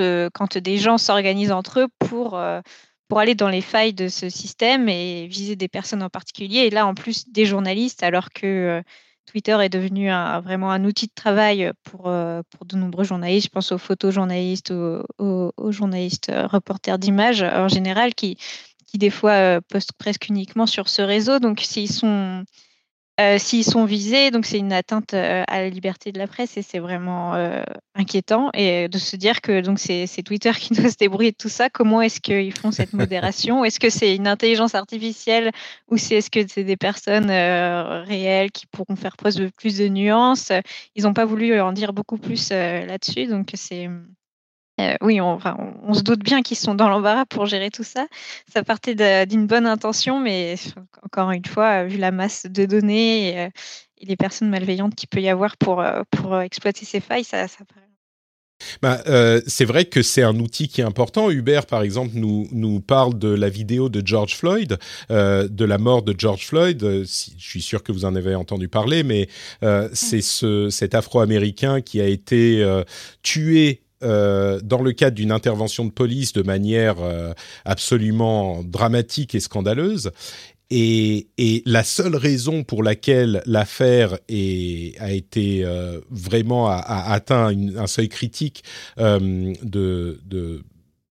euh, quand, des gens s'organisent entre eux pour, euh, aller dans les failles de ce système et viser des personnes en particulier. Et là, en plus, des journalistes, alors que euh, Twitter est devenu vraiment un outil de travail pour, pour de nombreux journalistes. Je pense aux photojournalistes, aux, journalistes reporters d'images en général, qui, qui des fois postent presque uniquement sur ce réseau. Donc, s'ils sont euh, s'ils sont visés, donc c'est une atteinte euh, à la liberté de la presse et c'est vraiment euh, inquiétant. Et de se dire que donc c'est Twitter qui doit se débrouiller de tout ça. Comment est-ce qu'ils font cette modération? Est-ce que c'est une intelligence artificielle ou est-ce que c'est des personnes réelles qui pourront faire preuve de plus de nuances? Ils n'ont pas voulu en dire beaucoup plus là-dessus, donc c'est euh, oui, on, on, se doute bien qu'ils sont dans l'embarras pour gérer tout ça. Ça partait d'une bonne intention, mais encore une fois, vu la masse de données et, euh, les personnes malveillantes qu'il peut y avoir pour, euh, pour exploiter ces failles, ça, ça paraît bah, c'est vrai que c'est un outil qui est important. Hubert, par exemple, nous, nous parle de la vidéo de George Floyd, de la mort de George Floyd. je suis sûr que vous en avez entendu parler, mais c'est ce, cet Afro-Américain qui a été tué euh, dans le cadre d'une intervention de police de manière euh, absolument dramatique et scandaleuse. Et, la seule raison pour laquelle l'affaire a été vraiment atteint un seuil critique de,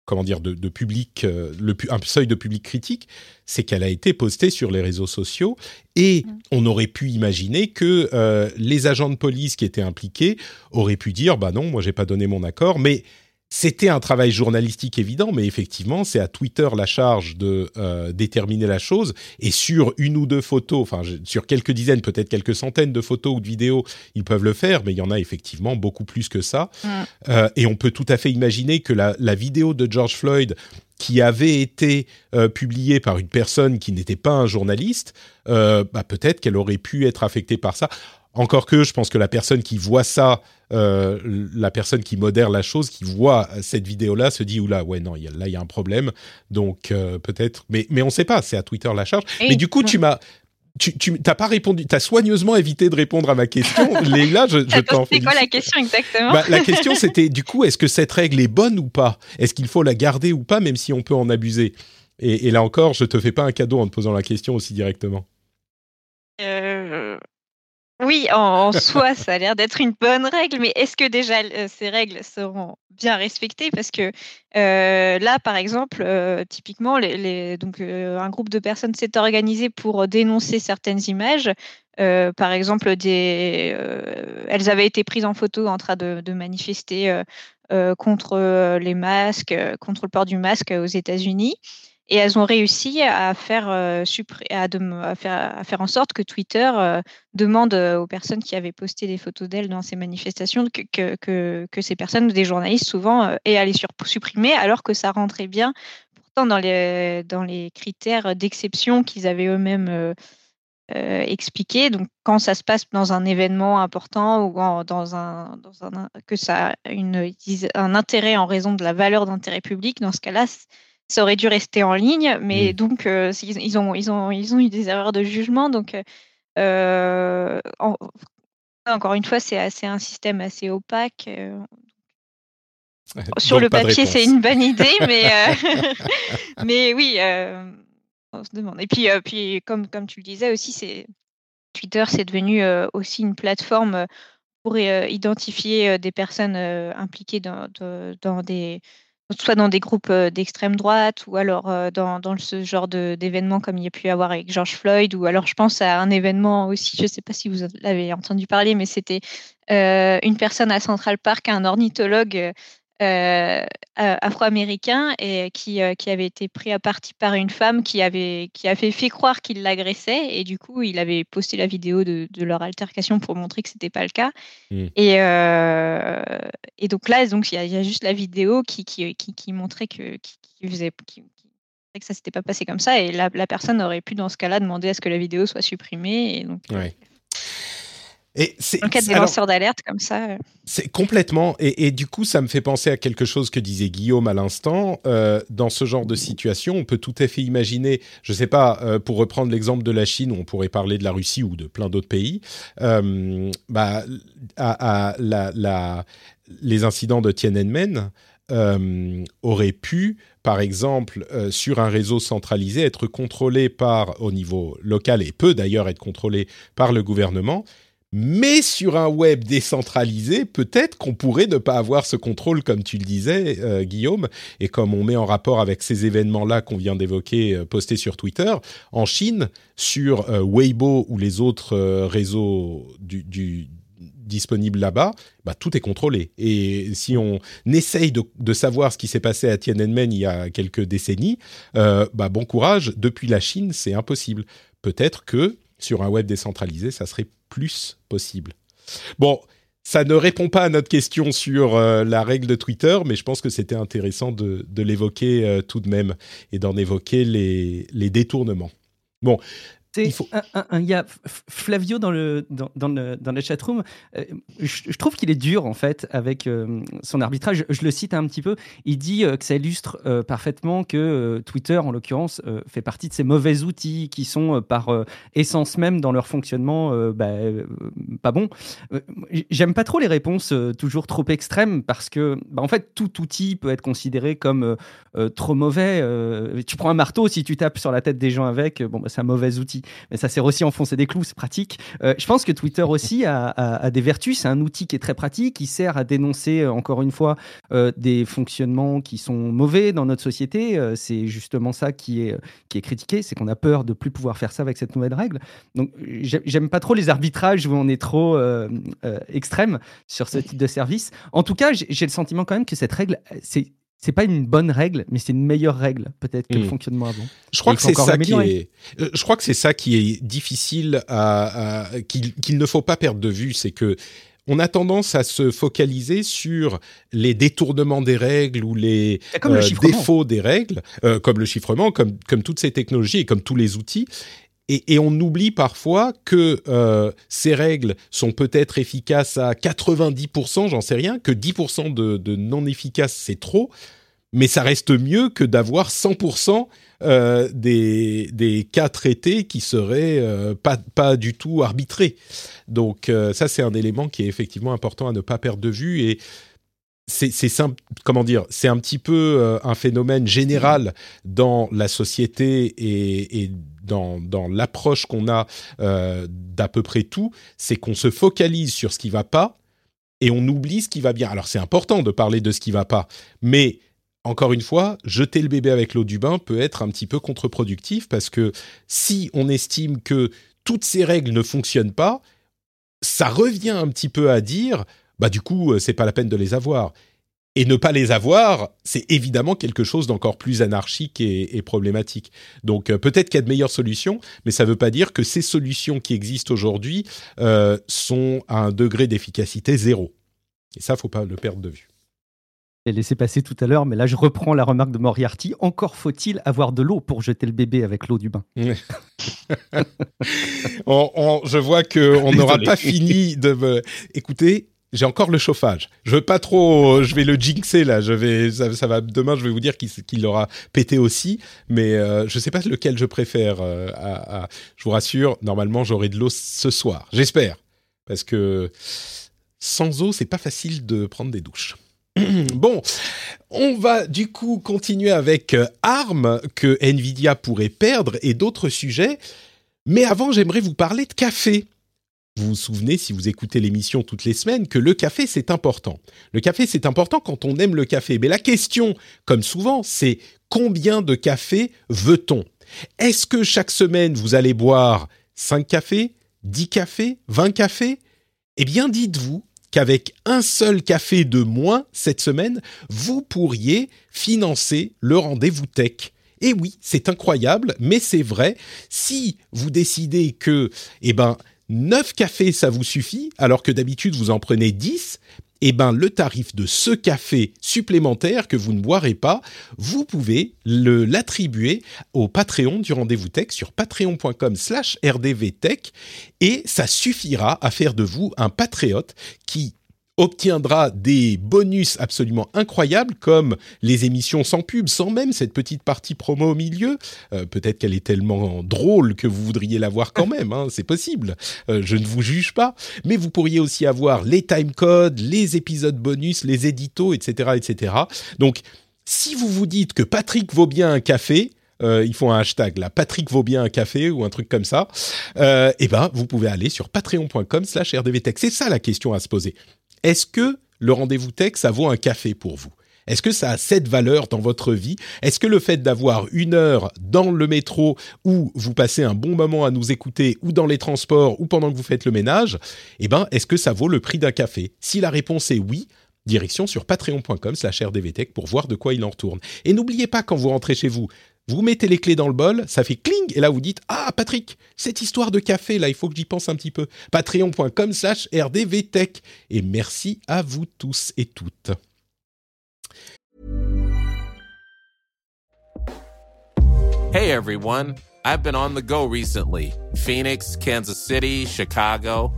comment dire de, public, le, un seuil de public critique, c'est qu'elle a été postée sur les réseaux sociaux et mm. on aurait pu imaginer que euh, les agents de police qui étaient impliqués auraient pu dire bah non, moi j'ai pas donné mon accord, mais c'était un travail journalistique évident, mais effectivement, c'est à Twitter la charge de euh, déterminer la chose. Et sur une ou deux photos, enfin sur quelques dizaines, peut-être quelques centaines de photos ou de vidéos, ils peuvent le faire, mais il y en a effectivement beaucoup plus que ça. Mm. Euh, et on peut tout à fait imaginer que la, la vidéo de George Floyd qui avait été euh, publiée par une personne qui n'était pas un journaliste, bah, peut-être qu'elle aurait pu être affectée par ça. Encore que je pense que la personne qui voit ça, euh, la personne qui modère la chose, qui voit cette vidéo-là, se dit oula, ouais non, là il y a un problème. Donc peut-être, mais mais on ne sait pas. C'est à Twitter la charge. mais du coup, tu m'as tu, tu t'as pas répondu, tu as soigneusement évité de répondre à ma question. Léla, je, je t'en C'est quoi la question exactement bah, La question c'était du coup, est-ce que cette règle est bonne ou pas? Est-ce qu'il faut la garder ou pas, même si on peut en abuser? Et, et, là encore, je te fais pas un cadeau en te posant la question aussi directement. Euh, oui, en, soi, ça a l'air d'être une bonne règle, mais est-ce que déjà euh, ces règles seront bien respectées? Parce que euh, là, par exemple, euh, typiquement, un groupe de personnes s'est organisé pour dénoncer certaines images. par exemple, elles avaient été prises en photo en train de, de manifester contre les masques, contre le port du masque aux États-Unis. Et elles ont réussi à faire, euh, à, faire, en sorte que Twitter euh, demande euh, aux personnes qui avaient posté des photos d'elles dans ces manifestations que, ces personnes, des journalistes souvent, aient à les supprimer, alors que ça rentrait bien pourtant dans les, critères d'exception qu'ils avaient eux-mêmes expliqués. Donc, quand ça se passe dans un événement important ou dans, un, que ça a un intérêt en raison de la valeur d'intérêt public, dans ce cas-là, ça aurait dû rester en ligne, mais mm. donc euh, ils, ont, ils, ont, ils ont eu des erreurs de jugement. Donc, euh, encore une fois, c'est un système assez opaque. Euh. Sur le papier, c'est une bonne idée, mais, mais oui, on se demande. Et puis, puis comme, comme tu le disais aussi, c'est Twitter, c'est devenu aussi une plateforme pour identifier des personnes impliquées dans, dans des soit dans des groupes euh, d'extrême droite ou alors euh, dans, ce genre d'événements comme il y a pu y avoir avec George Floyd ou alors je pense à un événement aussi, je ne sais pas si vous l'avez entendu parler, mais c'était euh, une personne à Central Park, un ornithologue euh, afro-américain et qui, euh, qui, avait été pris à partie par une femme qui avait, qui avait fait croire qu'il l'agressait et du coup il avait posté la vidéo de, de leur altercation pour montrer que c'était pas le cas mmh. et, euh, et donc là donc il y, y, a juste la vidéo qui, qui, qui, montrait que qui, faisait que ça s'était pas passé comme ça et la, la, personne aurait pu dans ce cas-là demander à ce que la vidéo soit supprimée et donc et en cas de lanceurs d'alerte comme ça. Euh. C'est complètement. Et, du coup, ça me fait penser à quelque chose que disait Guillaume à l'instant. Euh, dans ce genre de situation, on peut tout à fait imaginer, je ne sais pas, euh, pour reprendre l'exemple de la Chine, on pourrait parler de la Russie ou de plein d'autres pays, bah, à, la, les incidents de Tiananmen. auraient pu, par exemple, sur un réseau centralisé, être contrôlés par, au niveau local, et peut d'ailleurs être contrôlés par le gouvernement, mais sur un web décentralisé, peut-être qu'on pourrait ne pas avoir ce contrôle, comme tu le disais, euh, Guillaume, et comme on met en rapport avec ces événements-là qu'on vient d'évoquer, euh, postés sur Twitter. En Chine, sur euh, Weibo ou les autres réseaux du, disponibles là-bas, bah, tout est contrôlé. Et si on essaye de, savoir ce qui s'est passé à Tiananmen il y a quelques décennies, bah, bon courage. Depuis la Chine, c'est impossible. Peut-être que sur un web décentralisé, ça serait plus possible. Bon, ça ne répond pas à notre question sur euh, la règle de Twitter, mais je pense que c'était intéressant de, l'évoquer euh, tout de même et d'en évoquer les, détournements. Bon, il, faut... un, y a Flavio dans le, dans, dans le, dans chatroom. Euh, je, trouve qu'il est dur, en fait, avec euh, son arbitrage. Je, le cite un petit peu. Il dit euh, que ça illustre parfaitement que Twitter, en l'occurrence, fait partie de ces mauvais outils qui sont, par essence même, dans leur fonctionnement, bah, pas bons. J'aime pas trop les réponses toujours trop extrêmes parce que, bah, en fait, tout outil peut être considéré comme trop mauvais. tu prends un marteau, si tu tapes sur la tête des gens avec, bon, bah, c'est un mauvais outil mais ça sert aussi à enfoncer des clous, c'est pratique. Euh, je pense que Twitter aussi a, des vertus. C'est un outil qui est très pratique, qui sert à dénoncer, euh, encore une fois, euh, des fonctionnements qui sont mauvais dans notre société. c'est justement ça qui est, qui est critiqué, c'est qu'on a peur de plus pouvoir faire ça avec cette nouvelle règle. Donc, j'aime pas trop les arbitrages où on est trop extrême sur ce type de service. En tout cas, j'ai le sentiment quand même que cette règle, c'est c'est pas une bonne règle, mais c'est une meilleure règle peut-être que le hmm. fonctionnement avant. Je crois que c'est ça qui est. Euh, je crois que c'est ça qui est difficile à, qu'il ne faut pas perdre de vue, c'est que on a tendance à se focaliser sur les détournements des règles ou les euh, défauts des règles, euh, comme le chiffrement, comme, comme toutes ces technologies et comme tous les outils. Et, on oublie parfois que euh, ces règles sont peut-être efficaces à 90%, j'en sais rien, que 10% de, non efficaces, c'est trop, mais ça reste mieux que d'avoir 100% euh, des, cas traités qui seraient euh, pas, pas du tout arbitrés. Donc ça, c'est un élément qui est effectivement important à ne pas perdre de vue. Et c'est comment dire, c'est un petit peu un phénomène général dans la société et, et dans, l'approche qu'on a euh, d'à peu près tout, c'est qu'on se focalise sur ce qui va pas et on oublie ce qui va bien. Alors c'est important de parler de ce qui va pas, mais encore une fois, jeter le bébé avec l'eau du bain peut être un petit peu contre-productif parce que si on estime que toutes ces règles ne fonctionnent pas, ça revient un petit peu à dire bah du coup euh, c'est pas la peine de les avoir. Et ne pas les avoir, c'est évidemment quelque chose d'encore plus anarchique et, problématique. Donc euh, peut-être qu'il y a de meilleures solutions, mais ça ne veut pas dire que ces solutions qui existent aujourd'hui euh, sont à un degré d'efficacité zéro. Et ça, faut pas le perdre de vue. J'ai laissé passer tout à l'heure, mais là je reprends la remarque de Moriarty. Encore faut-il avoir de l'eau pour jeter le bébé avec l'eau du bain. je vois qu'on n'aura pas fini de me... Écoutez, j'ai encore le chauffage. Je veux pas trop, je vais le jinxer là. Je vais, ça, va demain. Je vais vous dire qu'il aura pété aussi, mais euh, je sais pas lequel je préfère. Euh, je vous rassure, normalement j'aurai de l'eau ce soir. J'espère, parce que sans eau c'est pas facile de prendre des douches. bon, on va du coup continuer avec euh, ARM que Nvidia pourrait perdre et d'autres sujets. Mais avant, j'aimerais vous parler de café. Vous vous souvenez, si vous écoutez l'émission toutes les semaines, que le café, c'est important. Le café, c'est important quand on aime le café. Mais la question, comme souvent, c'est combien de café veut-on? Est-ce que chaque semaine, vous allez boire 5 cafés, 10 cafés, 20 cafés? Eh bien, dites-vous qu'avec un seul café de moins cette semaine, vous pourriez financer le rendez-vous tech. Et oui, c'est incroyable, mais c'est vrai. Si vous décidez que, eh ben, 9 cafés, ça vous suffit, alors que d'habitude vous en prenez 10, eh ben, le tarif de ce café supplémentaire que vous ne boirez pas, vous pouvez l'attribuer au Patreon du Rendez-vous Tech sur patreon.com slash rdvtech et ça suffira à faire de vous un patriote qui obtiendra des bonus absolument incroyables comme les émissions sans pub, sans même cette petite partie promo au milieu. Euh, peut-être qu'elle est tellement drôle que vous voudriez la voir quand même, hein, c'est possible. Euh, je ne vous juge pas, mais vous pourriez aussi avoir les timecodes, les épisodes bonus, les éditos, etc., etc. Donc, si vous vous dites que Patrick vaut bien un café, euh, ils font un hashtag là, Patrick vaut bien un café ou un truc comme ça, euh, eh ben vous pouvez aller sur patreon.com/slash rdvtech. C'est ça la question à se poser. Est-ce que le rendez-vous tech, ça vaut un café pour vous? Est-ce que ça a cette valeur dans votre vie? Est-ce que le fait d'avoir une heure dans le métro où vous passez un bon moment à nous écouter ou dans les transports ou pendant que vous faites le ménage, eh ben, est-ce que ça vaut le prix d'un café? Si la réponse est oui, direction sur patreon.com slash rdvtech pour voir de quoi il en retourne. Et n'oubliez pas quand vous rentrez chez vous, vous mettez les clés dans le bol, ça fait cling, et là vous dites Ah, Patrick, cette histoire de café, là, il faut que j'y pense un petit peu. Patreon.com slash RDVTech. Et merci à vous tous et toutes. Hey everyone. I've been on the go recently Phoenix, Kansas City, Chicago.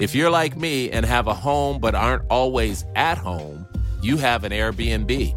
If you're like me and have a home but aren't always at home, you have an Airbnb.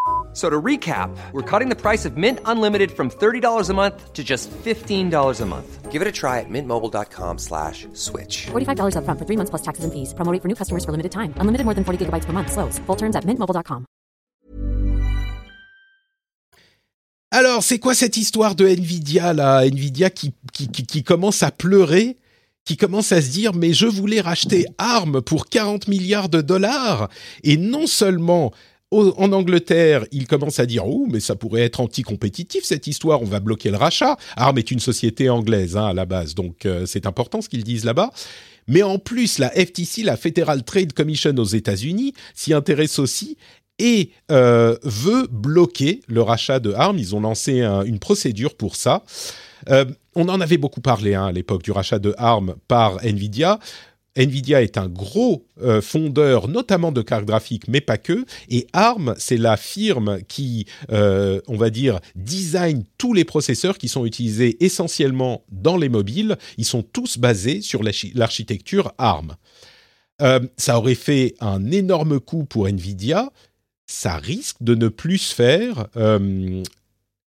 So to recap, we're cutting the price of Mint Unlimited from $30 a month to just $15 a month. Give it a try at mintmobile.com slash switch. $45 upfront for three months plus taxes and fees. Promo rate for new customers for limited time. Unlimited more than 40 gigabytes per month. Slows. Full terms at mintmobile.com. Alors, c'est quoi cette histoire de Nvidia là? Nvidia qui, qui, qui, qui commence à pleurer qui commence à se dire mais je voulais racheter ARM pour 40 milliards de dollars et non seulement en Angleterre, il commence à dire oh mais ça pourrait être anti-compétitif cette histoire, on va bloquer le rachat. ARM est une société anglaise hein, à la base, donc euh, c'est important ce qu'ils disent là-bas. Mais en plus, la FTC, la Federal Trade Commission aux États-Unis, s'y intéresse aussi et euh, veut bloquer le rachat de ARM. Ils ont lancé un, une procédure pour ça. Euh, on en avait beaucoup parlé hein, à l'époque du rachat de ARM par Nvidia. Nvidia est un gros euh, fondeur, notamment de cartes graphiques, mais pas que. Et ARM, c'est la firme qui, euh, on va dire, design tous les processeurs qui sont utilisés essentiellement dans les mobiles. Ils sont tous basés sur l'architecture ARM. Euh, ça aurait fait un énorme coup pour Nvidia. Ça risque de ne plus se faire.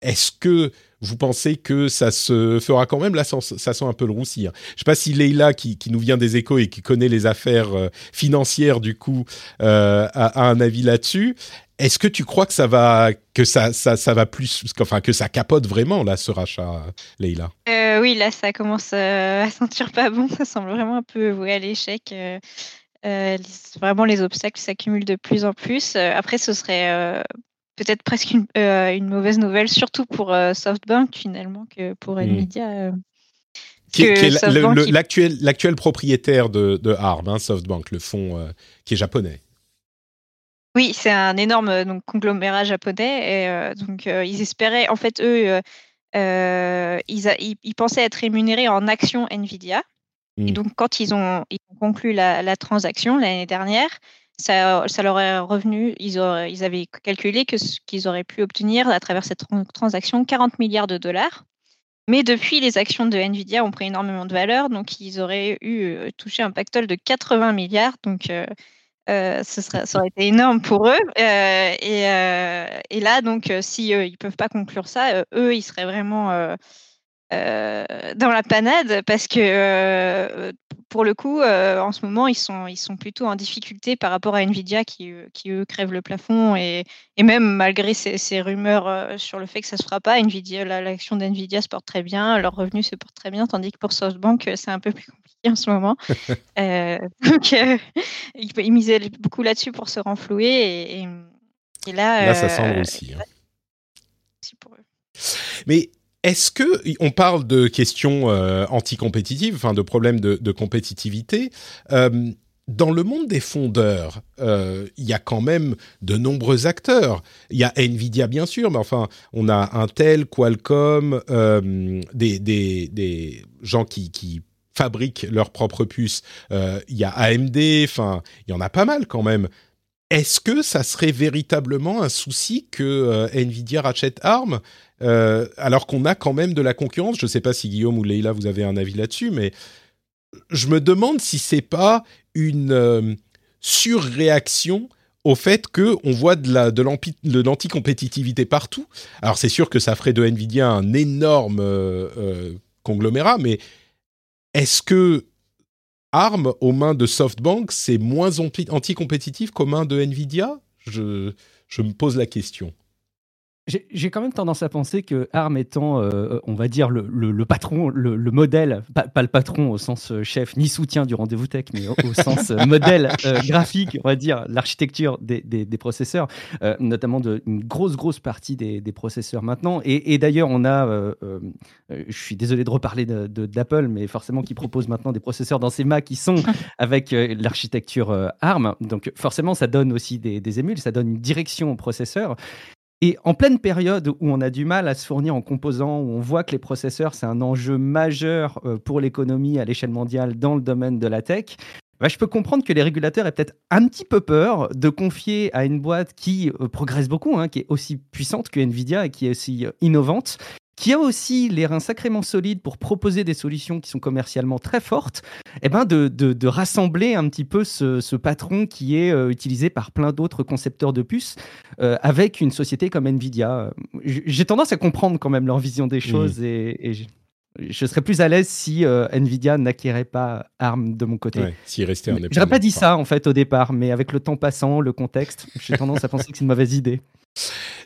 Euh, est-ce que vous pensez que ça se fera quand même? Là, ça, sent un peu le roussi. Hein. Je ne sais pas si Leïla, qui, nous vient des échos et qui connaît les affaires euh, financières, du coup, euh, a, un avis là-dessus. Est-ce que tu crois que ça va, que ça, ça, ça va plus, enfin, que ça capote vraiment, là, ce rachat, Leïla? Euh, Oui, là, ça commence à sentir pas bon. Ça semble vraiment un peu voué à l'échec. Euh, vraiment, les obstacles s'accumulent de plus en plus. après, ce serait peut-être presque une, euh, une, mauvaise nouvelle, surtout pour euh, SoftBank finalement que pour Nvidia. Euh, qui, est, l'actuel, qui... propriétaire de, de ARM, hein, SoftBank, le fonds qui est japonais. Oui, c'est un énorme donc, conglomérat japonais. Et, donc, ils espéraient, en fait, eux, ils, a, ils, ils, pensaient être rémunérés en actions Nvidia. Et donc, quand ils ont, ils ont conclu la, la transaction l'année dernière, ça, leur est revenu, ils, avaient calculé que qu'ils auraient pu obtenir à travers cette transaction 40 milliards de dollars. Mais depuis, les actions de Nvidia ont pris énormément de valeur, donc ils auraient eu euh, touché un pactole de 80 milliards. Donc, euh, euh, ce serait, ça aurait été énorme pour eux. Et, et, là, donc, si ils peuvent pas conclure ça, eux, ils seraient vraiment dans la panade parce que pour le coup, euh, en ce moment, ils sont, ils sont plutôt en difficulté par rapport à Nvidia qui, qui eux, crèvent le plafond. Et, et même malgré ces, ces, rumeurs euh, sur le fait que ça ne se fera pas, Nvidia, l'action d'Nvidia se porte très bien, leurs revenus se portent très bien, tandis que pour SoftBank, c'est un peu plus compliqué en ce moment. euh, donc, euh, ils, misaient beaucoup là-dessus pour se renflouer. Et, et, et là, là, ça semble aussi. Hein. Pour eux. Mais est-ce que on parle de questions euh, anticompétitives, enfin de problèmes de, de compétitivité euh, dans le monde des fondeurs, euh, il y a quand même de nombreux acteurs. Il y a Nvidia bien sûr, mais enfin, on a Intel, Qualcomm, euh, des, des, des, gens qui, qui fabriquent leurs propres puces. Euh, il y a AMD, enfin, il y en a pas mal quand même. Est-ce que ça serait véritablement un souci que euh, Nvidia rachète ARM euh, alors qu'on a quand même de la concurrence? Je ne sais pas si Guillaume ou Leïla, vous avez un avis là-dessus, mais je me demande si c'est pas une euh, surréaction au fait que on voit de la de l'anti-compétitivité partout. Alors c'est sûr que ça ferait de Nvidia un énorme conglomérat, mais est-ce que ARM aux mains de SoftBank c'est moins anti-compétitif qu'aux mains de Nvidia? Je, je me pose la question. J'ai quand même tendance à penser que ARM étant, euh, on va dire, le, le, patron, le, le modèle, pas, le patron au sens euh, chef ni soutien du rendez-vous tech, mais au, sens euh, modèle graphique, on va dire, l'architecture des, des, des, processeurs, notamment de, une grosse, grosse partie des, des processeurs maintenant. Et, d'ailleurs, on a, je suis désolé de reparler d'Apple, mais forcément qui propose maintenant des processeurs dans ses Mac qui sont avec l'architecture ARM. Donc forcément, ça donne aussi des, des émules, ça donne une direction au processeur. Et en pleine période où on a du mal à se fournir en composants, où on voit que les processeurs, c'est un enjeu majeur euh, pour l'économie à l'échelle mondiale dans le domaine de la tech, bah, je peux comprendre que les régulateurs aient peut-être un petit peu peur de confier à une boîte qui euh, progresse beaucoup, hein, qui est aussi puissante que Nvidia et qui est aussi euh, innovante, qui a aussi les reins sacrément solides pour proposer des solutions qui sont commercialement très fortes, eh ben de, de, rassembler un petit peu ce, patron qui est euh, utilisé par plein d'autres concepteurs de puces euh, avec une société comme Nvidia. J'ai tendance à comprendre quand même leur vision des choses et, je, serais plus à l'aise si euh, Nvidia n'acquérait pas ARM de mon côté. Ouais, S'il restait Je J'aurais pas dit ça en fait au départ, mais avec le temps passant, le contexte, j'ai tendance à penser que c'est une mauvaise idée.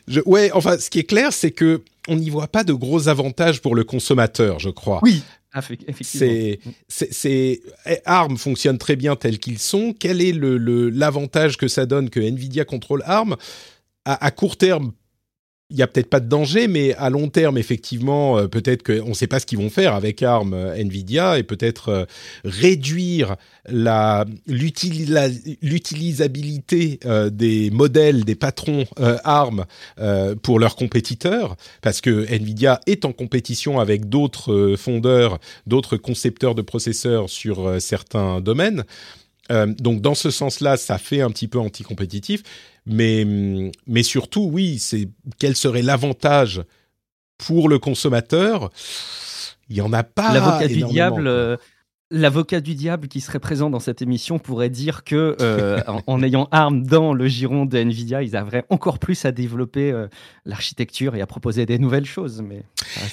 Je, ouais, enfin, ce qui est clair, c'est que on n'y voit pas de gros avantages pour le consommateur, je crois. Oui. Effectivement. C'est, c'est, ARM fonctionne très bien tel qu'ils sont. Quel est le, l'avantage que ça donne que Nvidia contrôle ARM à, à court terme il y a peut-être pas de danger, mais à long terme, effectivement, euh, peut-être qu'on ne sait pas ce qu'ils vont faire avec ARM euh, Nvidia et peut-être euh, réduire l'utilisabilité des modèles des patrons ARM pour leurs compétiteurs, parce que Nvidia est en compétition avec d'autres fondeurs, d'autres concepteurs de processeurs sur certains domaines. donc dans ce sens-là, ça fait un petit peu anti-compétitif. Mais, mais surtout, oui, c'est quel serait l'avantage pour le consommateur? Il y en a pas. L'avocat du diable. Euh, l'avocat du diable qui serait présent dans cette émission pourrait dire que euh, en, ayant ARM dans le giron de Nvidia, ils auraient encore plus à développer euh, l'architecture et à proposer des nouvelles choses. Mais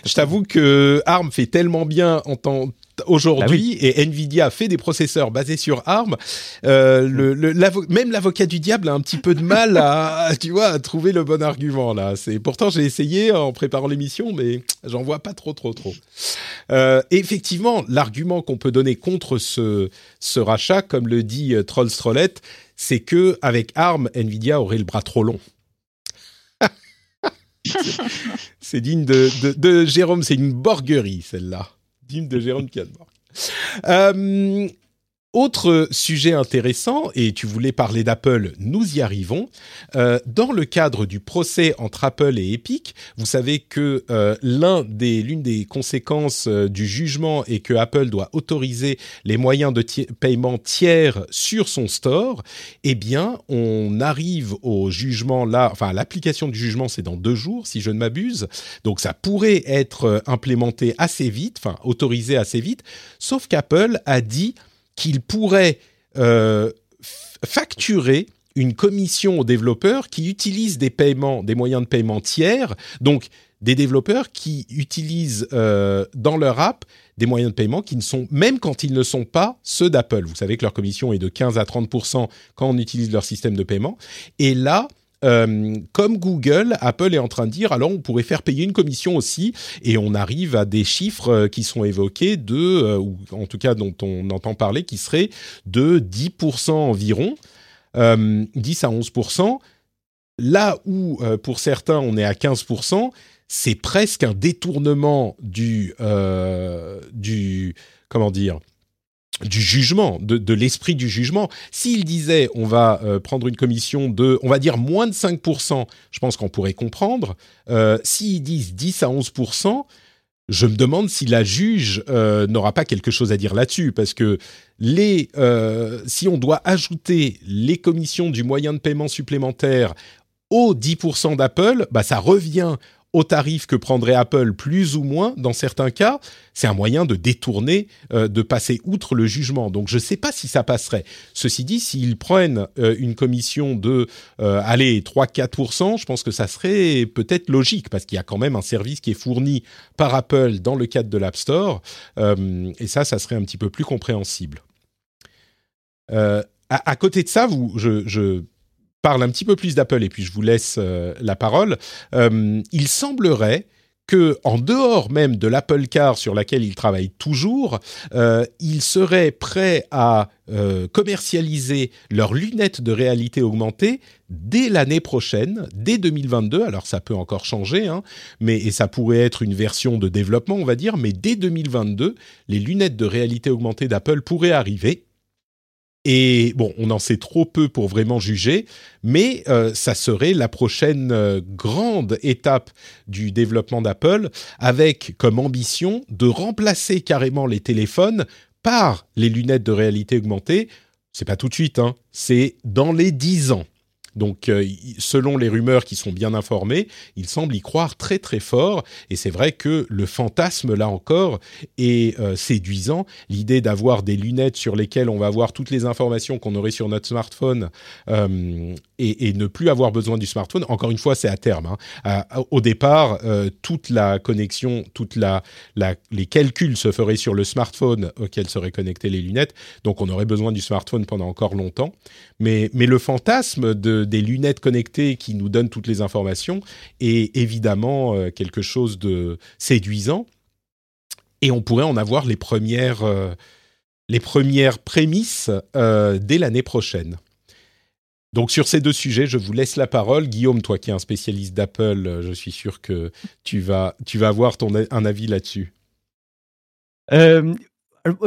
je t'avoue que ARM fait tellement bien en tant aujourd'hui bah et Nvidia fait des processeurs basés sur ARM. Euh, le, même l'avocat du diable a un petit peu de mal à, tu vois, à trouver le bon argument là. C'est pourtant j'ai essayé en préparant l'émission, mais j'en vois pas trop, trop, trop. Euh, effectivement, l'argument qu'on peut donner contre ce, ce rachat, comme le dit euh, Troll Strollette, c'est que avec ARM, Nvidia aurait le bras trop long. c'est digne de, de, de Jérôme, c'est une borguerie celle-là digne de Jérôme Cadmore. Euh, autre sujet intéressant, et tu voulais parler d'Apple, nous y arrivons. Euh, dans le cadre du procès entre Apple et Epic, vous savez que euh, l'une des conséquences euh, du jugement est que Apple doit autoriser les moyens de paiement tiers sur son store. Eh bien, on arrive au jugement là, enfin l'application du jugement, c'est dans deux jours, si je ne m'abuse. Donc ça pourrait être implémenté assez vite, enfin autorisé assez vite. Sauf qu'Apple a dit qu'il pourrait euh, facturer une commission aux développeurs qui utilisent des paiements, des moyens de paiement tiers, donc des développeurs qui utilisent euh, dans leur app des moyens de paiement qui ne sont, même quand ils ne sont pas ceux d'Apple. Vous savez que leur commission est de 15 à 30% quand on utilise leur système de paiement. Et là, euh, comme Google, Apple est en train de dire alors on pourrait faire payer une commission aussi et on arrive à des chiffres euh, qui sont évoqués de, euh, ou en tout cas dont on entend parler, qui seraient de 10% environ, 10 à 11%. Là où pour certains on est à 15%, c'est presque un détournement du, du comment dire, du jugement, de, l'esprit du jugement. S'il disait on va euh, prendre une commission de, on va dire moins de 5%, je pense qu'on pourrait comprendre. Euh, S'ils disent 10 à 11%, je me demande si la juge euh, n'aura pas quelque chose à dire là-dessus, parce que les, euh, si on doit ajouter les commissions du moyen de paiement supplémentaire aux 10% d'Apple, bah ça revient au tarif que prendrait Apple plus ou moins dans certains cas, c'est un moyen de détourner, euh, de passer outre le jugement. Donc je ne sais pas si ça passerait. Ceci dit, s'ils prennent euh, une commission de, euh, allez, 3-4%, je pense que ça serait peut-être logique parce qu'il y a quand même un service qui est fourni par Apple dans le cadre de l'App Store. et ça, ça serait un petit peu plus compréhensible. À, côté de ça, vous, je parle un petit peu plus d'Apple et puis je vous laisse la parole. il semblerait que en dehors même de l'Apple Car sur laquelle il travaille toujours, euh, ils seraient prêts à euh, commercialiser leurs lunettes de réalité augmentée dès l'année prochaine, dès 2022. Alors ça peut encore changer, hein, mais et ça pourrait être une version de développement, on va dire, mais dès 2022, les lunettes de réalité augmentée d'Apple pourraient arriver. Et bon, on en sait trop peu pour vraiment juger, mais euh, ça serait la prochaine euh, grande étape du développement d'Apple, avec comme ambition de remplacer carrément les téléphones par les lunettes de réalité augmentée. C'est pas tout de suite, hein, c'est dans les 10 ans. Donc, euh, selon les rumeurs qui sont bien informées, il semble y croire très très fort. Et c'est vrai que le fantasme, là encore, est euh, séduisant. L'idée d'avoir des lunettes sur lesquelles on va voir toutes les informations qu'on aurait sur notre smartphone euh, et, ne plus avoir besoin du smartphone. Encore une fois, c'est à terme. Hein. au départ, toute la connexion, toute la, les calculs se feraient sur le smartphone auquel seraient connectées les lunettes. Donc, on aurait besoin du smartphone pendant encore longtemps. Mais, le fantasme de des lunettes connectées qui nous donnent toutes les informations est évidemment euh, quelque chose de séduisant. Et on pourrait en avoir les premières, euh, les premières prémices euh, dès l'année prochaine. Donc sur ces deux sujets, je vous laisse la parole. Guillaume, toi qui es un spécialiste d'Apple, je suis sûr que tu vas, tu vas avoir ton, un avis là-dessus. Euh,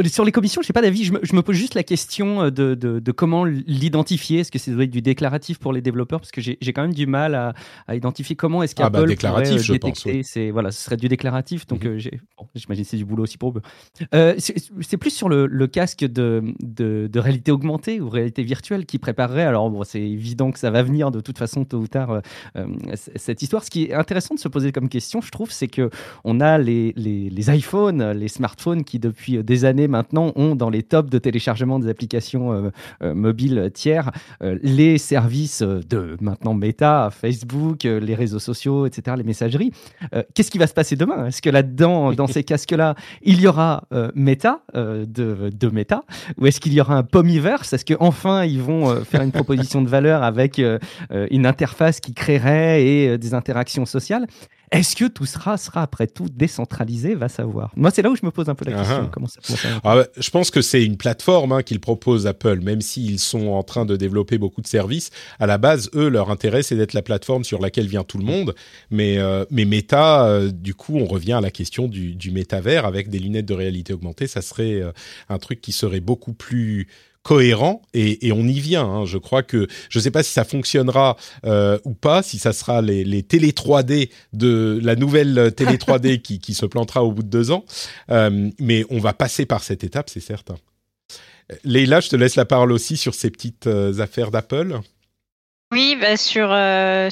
sur les commissions, je n'ai pas d'avis. Je, me pose juste la question euh, de, comment l'identifier. Est-ce que c'est du déclaratif pour les développeurs? Parce que j'ai quand même du mal à, identifier comment est-ce qu'Apple ah bah, déclaratif, pourrait je détecter. C'est voilà, ce serait du déclaratif. Donc mhm. euh, j'imagine que c'est du boulot aussi pour eux. c'est plus sur le, casque de, de, réalité augmentée ou réalité virtuelle qui préparerait. Alors bon, c'est évident que ça va venir de toute façon tôt ou tard cette histoire. Ce qui est intéressant de se poser comme question, je trouve, c'est que on a les, les, les iPhones, les smartphones qui depuis des années années maintenant ont dans les tops de téléchargement des applications euh, euh, mobiles tiers euh, les services de maintenant Meta, Facebook, les réseaux sociaux, etc., les messageries. Qu'est-ce qui va se passer demain? Est-ce que là-dedans, dans ces casques-là, il y aura Meta de, de, Meta? Ou est-ce qu'il y aura un Pomiverse? Est-ce qu'enfin ils vont faire une proposition de valeur avec une interface qui créerait et des interactions sociales? Est-ce que tout sera, sera après tout décentralisé Va savoir. Moi, c'est là où je me pose un peu la question. Uh-huh. Comment ça ah je pense que c'est une plateforme hein, qu'ils proposent Apple, même s'ils sont en train de développer beaucoup de services. À la base, eux, leur intérêt, c'est d'être la plateforme sur laquelle vient tout le monde. Mais, euh, mais Meta, euh, du coup, on revient à la question du, du métavers avec des lunettes de réalité augmentée. Ça serait euh, un truc qui serait beaucoup plus cohérent et, on y vient. Hein. Je crois que je ne sais pas si ça fonctionnera euh, ou pas, si ça sera les, les télé 3D de la nouvelle télé 3D qui, qui, se plantera au bout de deux ans, euh, mais on va passer par cette étape, c'est certain. Leïla, je te laisse la parole aussi sur ces petites euh, affaires d'Apple. Oui, bah sur,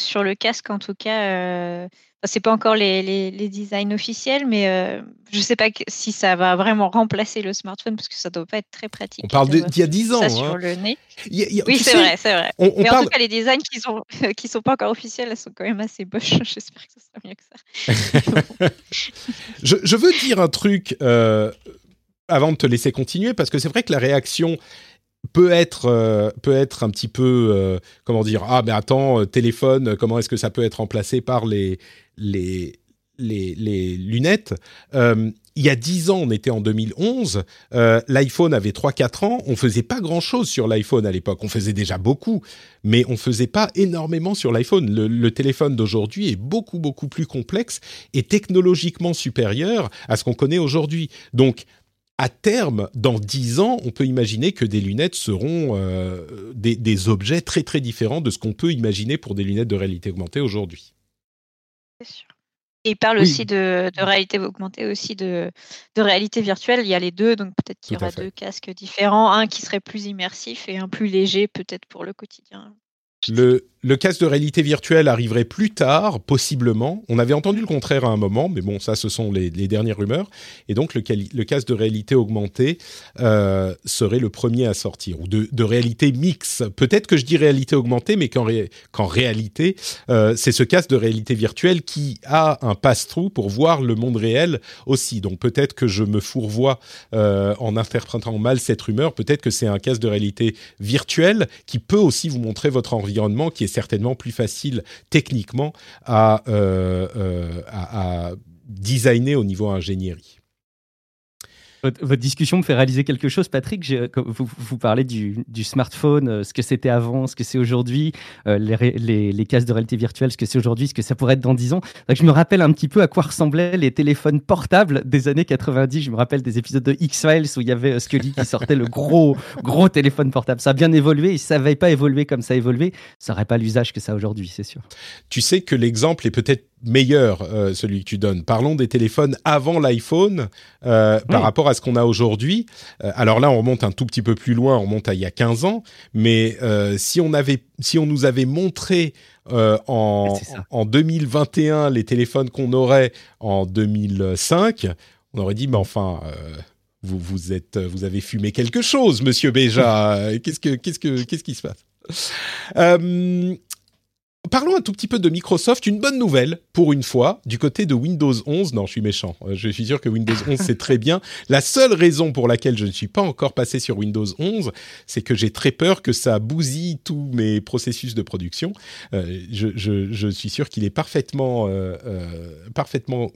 sur le casque en tout cas, c'est pas encore les, les, designs officiels, mais euh, je sais pas si ça va vraiment remplacer le smartphone parce que ça doit pas être très pratique. On parle d'il y a 10 ans. Ça sur hein. le nez. oui, c'est vrai, c'est vrai. mais en tout cas, les designs qui sont qui sont pas encore officiels, elles sont quand même assez boches. J'espère que ce sera mieux que ça. je, je, veux dire un truc euh, avant de te laisser continuer parce que c'est vrai que la réaction peut être euh, peut être un petit peu euh, comment dire ah mais attends euh, téléphone comment est-ce que ça peut être remplacé par les les les, lunettes? Il y a 10 ans, on était en 2011, l'iPhone avait 3-4 ans, on faisait pas grand-chose sur l'iPhone à l'époque, on faisait déjà beaucoup, mais on faisait pas énormément sur l'iPhone. Le, le, téléphone d'aujourd'hui est beaucoup, beaucoup plus complexe et technologiquement supérieur à ce qu'on connaît aujourd'hui. Donc, à terme, dans dix ans, on peut imaginer que des lunettes seront euh, des, objets très très différents de ce qu'on peut imaginer pour des lunettes de réalité augmentée aujourd'hui. C'est sûr. Et il parle aussi de, réalité augmentée, aussi de, de, réalité virtuelle. Il y a les deux, donc peut-être qu'il y aura deux casques différents, un qui serait plus immersif et un plus léger peut-être pour le quotidien. Le, le casque de réalité virtuelle arriverait plus tard, possiblement. On avait entendu le contraire à un moment, mais bon, ça, ce sont les, dernières rumeurs. Et donc, le, le, casque de réalité augmentée euh, serait le premier à sortir, ou de, réalité mix. Peut-être que je dis réalité augmentée, mais qu'en réalité, euh, c'est ce casque de réalité virtuelle qui a un pass-through pour voir le monde réel aussi. Donc, peut-être que je me fourvoie euh, en interprétant mal cette rumeur. Peut-être que c'est un casque de réalité virtuelle qui peut aussi vous montrer votre environnement qui est certainement plus facile techniquement à, à, à designer au niveau ingénierie. Votre, discussion me fait réaliser quelque chose, Patrick. Vous, vous, parlez du, smartphone, euh, ce que c'était avant, ce que c'est aujourd'hui, euh, les, cases de réalité virtuelle, ce que c'est aujourd'hui, ce que ça pourrait être dans 10 ans. je me rappelle un petit peu à quoi ressemblaient les téléphones portables des années 90. Je me rappelle des épisodes de X-Files où il y avait euh, Scully qui sortait le gros, gros téléphone portable. Ça a bien évolué et ça n'avait pas évolué comme ça a évolué, ça n'aurait pas l'usage que ça a aujourd'hui, c'est sûr. Tu sais que l'exemple est peut-être meilleur, euh, celui que tu donnes. Parlons des téléphones avant l'iPhone euh, par rapport à ce qu'on a aujourd'hui. Euh, alors là, on remonte un tout petit peu plus loin, on remonte à il y a 15 ans, mais si on avait, si on nous avait montré en, en 2021 les téléphones qu'on aurait en 2005, on aurait dit, mais enfin. vous, vous êtes, vous avez fumé quelque chose, Monsieur Béja. qu'est-ce que, qu'est-ce que, qu'est-ce qui se passe? Parlons un tout petit peu de Microsoft. Une bonne nouvelle, pour une fois, du côté de Windows 11. Non, je suis méchant. Euh, je suis sûr que Windows 11, c'est très bien. La seule raison pour laquelle je ne suis pas encore passé sur Windows 11, c'est que j'ai très peur que ça bousille tous mes processus de production. Euh, je, suis sûr qu'il est parfaitement, euh, parfaitement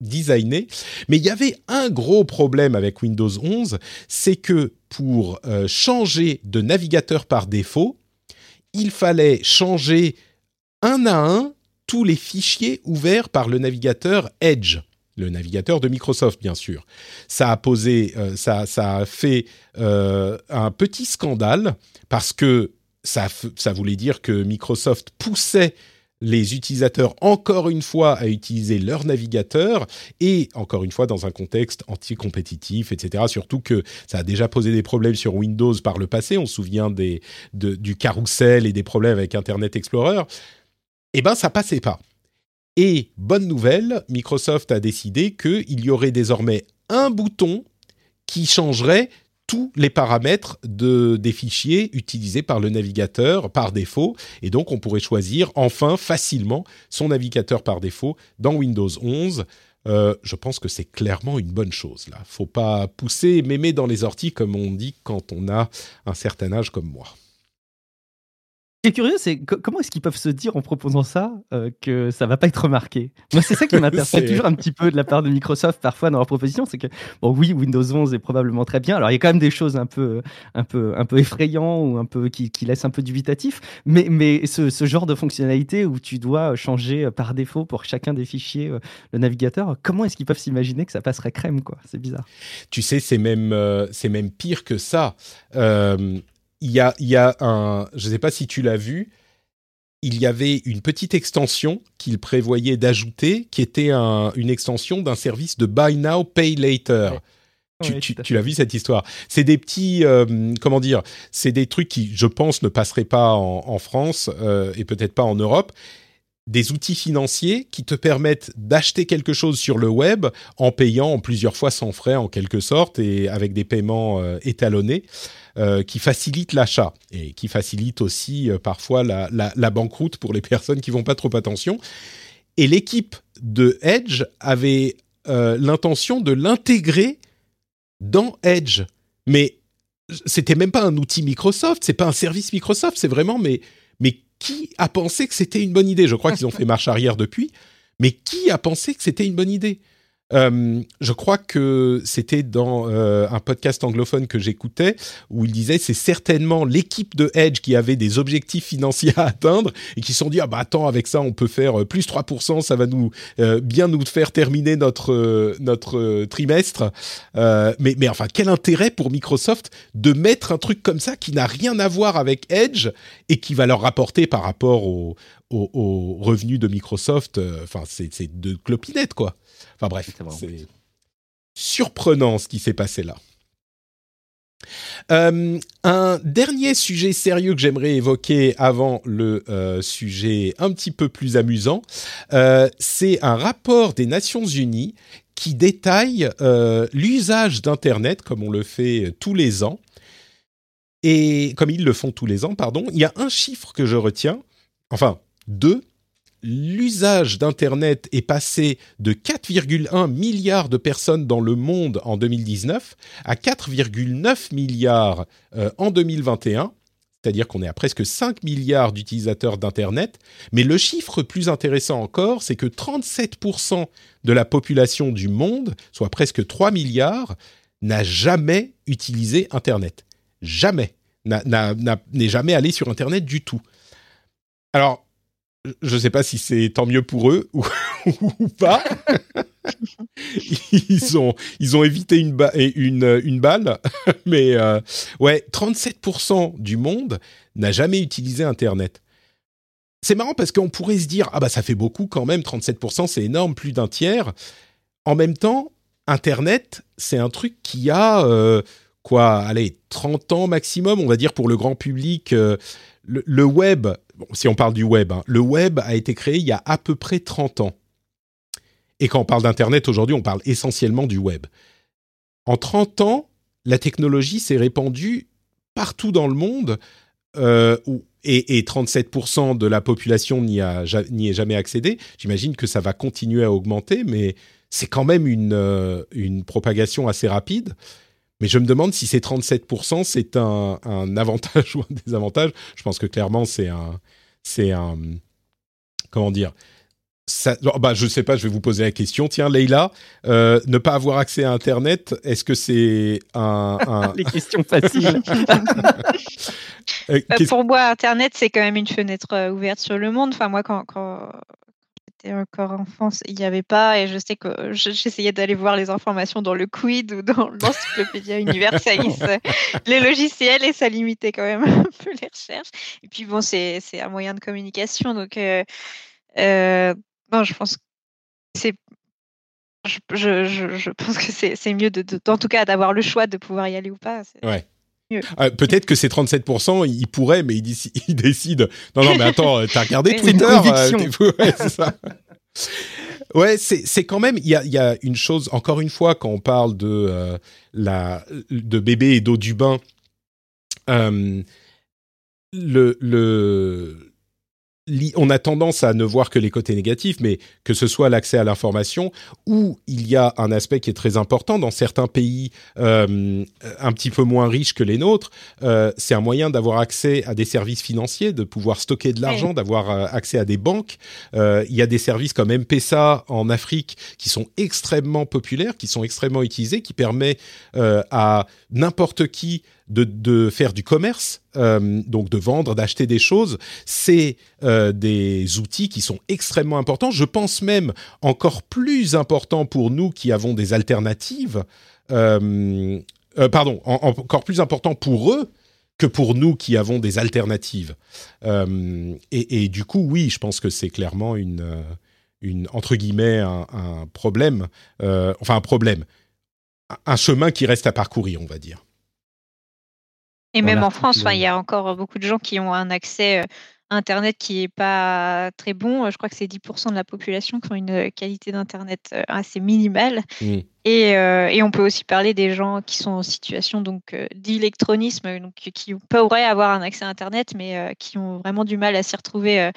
designé. Mais il y avait un gros problème avec Windows 11, c'est que pour changer de navigateur par défaut, il fallait changer un à un tous les fichiers ouverts par le navigateur Edge le navigateur de Microsoft, bien sûr. Ça a posé, euh, ça, a fait euh, un petit scandale parce que ça, ça voulait dire que Microsoft poussait les utilisateurs encore une fois à utiliser leur navigateur et encore une fois dans un contexte anti-compétitif, etc. Surtout que ça a déjà posé des problèmes sur Windows par le passé. On se souvient du carrousel et des problèmes avec Internet Explorer. Eh ben, ça passait pas. Et bonne nouvelle, Microsoft a décidé qu'il y aurait désormais un bouton qui changerait tous les paramètres de, des fichiers utilisés par le navigateur par défaut. Et donc, on pourrait choisir enfin facilement son navigateur par défaut dans Windows 11. Euh, je pense que c'est clairement une bonne chose. Là, faut pas pousser mémé dans les orties comme on dit quand on a un certain âge comme moi qui est curieux, c'est comment est-ce qu'ils peuvent se dire en proposant ça euh, que ça va pas être remarqué? Moi, c'est ça qui m'interpelle toujours un petit peu de la part de Microsoft parfois dans leur proposition, c'est que bon, oui, Windows 11 est probablement très bien. Alors, il y a quand même des choses un peu, un peu, un peu effrayantes ou un peu qui, qui laissent un peu dubitatif, mais, mais ce, ce, genre de fonctionnalité où tu dois changer par défaut pour chacun des fichiers euh, le navigateur, comment est-ce qu'ils peuvent s'imaginer que ça passerait crème quoi? C'est bizarre. Tu sais, c'est même, euh, c'est même pire que ça. Il y a, y a un, je ne sais pas si tu l'as vu, il y avait une petite extension qu'il prévoyait d'ajouter, qui était une extension d'un service de Buy Now, Pay Later. Tu, l'as vu cette histoire? C'est des petits, euh, comment dire? C'est des trucs qui, je pense, ne passeraient pas en, France euh, et peut-être pas en Europe. Des outils financiers qui te permettent d'acheter quelque chose sur le web en payant en plusieurs fois sans frais, en quelque sorte, et avec des paiements euh, étalonnés. Euh, qui facilite l'achat et qui facilite aussi euh, parfois la, la, banqueroute pour les personnes qui vont pas trop attention. Et l'équipe de Edge avait euh, l'intention de l'intégrer dans Edge, mais c'était même pas un outil Microsoft, c'est pas un service Microsoft, c'est vraiment mais mais qui a pensé que c'était une bonne idée? Je crois qu'ils ont fait marche arrière depuis, mais qui a pensé que c'était une bonne idée? Euh, je crois que c'était dans euh, un podcast anglophone que j'écoutais où il disait c'est certainement l'équipe de Edge qui avait des objectifs financiers à atteindre et qui se sont dit ah bah attends avec ça on peut faire euh, plus 3% ça va nous bien nous faire terminer notre notre trimestre. Mais mais enfin quel intérêt pour Microsoft de mettre un truc comme ça qui n'a rien à voir avec Edge et qui va leur rapporter par rapport aux au, revenus de Microsoft enfin c'est de clopinette quoi Enfin bref, c'est surprenant ce qui s'est passé là. Euh, un dernier sujet sérieux que j'aimerais évoquer avant le euh, sujet un petit peu plus amusant, euh, c'est un rapport des Nations Unies qui détaille l'usage d'Internet comme on le fait tous les ans. Et comme ils le font tous les ans, pardon, il y a un chiffre que je retiens, enfin deux, l'usage d'Internet est passé de 4,1 milliards de personnes dans le monde en 2019 à 4,9 milliards euh, en 2021. c'est-à-dire qu'on est à presque 5 milliards d'utilisateurs d'Internet, mais le chiffre plus intéressant encore, c'est que 37% de la population du monde, soit presque 3 milliards, n'a jamais utilisé Internet. Jamais. N'est jamais allé sur Internet du tout. Alors, je ne sais pas si c'est tant mieux pour eux ou, pas. ils, ont, ils ont évité une, une, une balle, mais euh, ouais, 37% du monde n'a jamais utilisé Internet. C'est marrant parce qu'on pourrait se dire, ah bah ça fait beaucoup quand même, 37%, c'est énorme, plus d'un tiers. En même temps, Internet, c'est un truc qui a, euh, quoi, allez, 30 ans maximum, on va dire, pour le grand public. Euh, le, web, si on parle du web, hein, le web a été créé il y a à peu près 30 ans. Et quand on parle d'Internet aujourd'hui, on parle essentiellement du web. En 30 ans, la technologie s'est répandue partout dans le monde euh, et, 37% de la population n'y est jamais accédé. J'imagine que ça va continuer à augmenter, mais c'est quand même une, euh, une propagation assez rapide. Mais je me demande si ces 37%, c'est un, un, avantage ou un désavantage. Je pense que clairement, c'est un, c'est un, comment dire, ça, bah, je sais pas, je vais vous poser la question. Tiens, Leïla, euh, ne pas avoir accès à Internet, est-ce que c'est un, Les questions faciles. Euh, bah, pour moi, Internet, c'est quand même une fenêtre euh, ouverte sur le monde. Enfin, moi, quand, quand j'étais encore enfant, il n'y avait pas, et je sais que j'essayais d'aller voir les informations dans le Quid ou dans l'Encyclopédia Universalis, les logiciels, et ça limitait quand même un peu les recherches. Et puis, bon, c'est un moyen de communication, donc... Euh, non, je pense que c'est je, je, je, pense que c'est mieux, de, en tout cas, d'avoir le choix de pouvoir y aller ou pas. Ouais. Euh, peut-être que ces 37%, ils pourraient, mais ils, décident. Non, non, mais attends, euh, t'as regardé Twitter Ouais, c'est ça. Ouais, c'est quand même. Il y a, y a, une chose. Encore une fois, quand on parle de la de bébé et d'eau du bain, le le on a tendance à ne voir que les côtés négatifs, mais que ce soit l'accès à l'information, où il y a un aspect qui est très important dans certains pays euh, un petit peu moins riches que les nôtres, euh, c'est un moyen d'avoir accès à des services financiers, de pouvoir stocker de l'argent, d'avoir euh, accès à des banques. il y a des services comme M-Pesa en Afrique qui sont extrêmement populaires, qui sont extrêmement utilisés, qui permet à n'importe qui de, faire du commerce, euh, donc de vendre, d'acheter des choses, c'est euh, des outils qui sont extrêmement importants. Je pense même encore plus importants pour nous qui avons des alternatives. Euh, pardon, encore plus important pour eux que pour nous qui avons des alternatives. Et, du coup, oui, je pense que c'est clairement une, entre guillemets, un problème, enfin un problème, un chemin qui reste à parcourir, on va dire. Et même en France, il y a encore beaucoup de gens qui ont un accès à Internet qui n'est pas très bon. Je crois que c'est 10% de la population qui ont une qualité d'Internet assez minimale. Mmh. Et, on peut aussi parler des gens qui sont en situation donc d'électronisme, donc qui pourraient avoir un accès à Internet, mais qui ont vraiment du mal à s'y retrouver,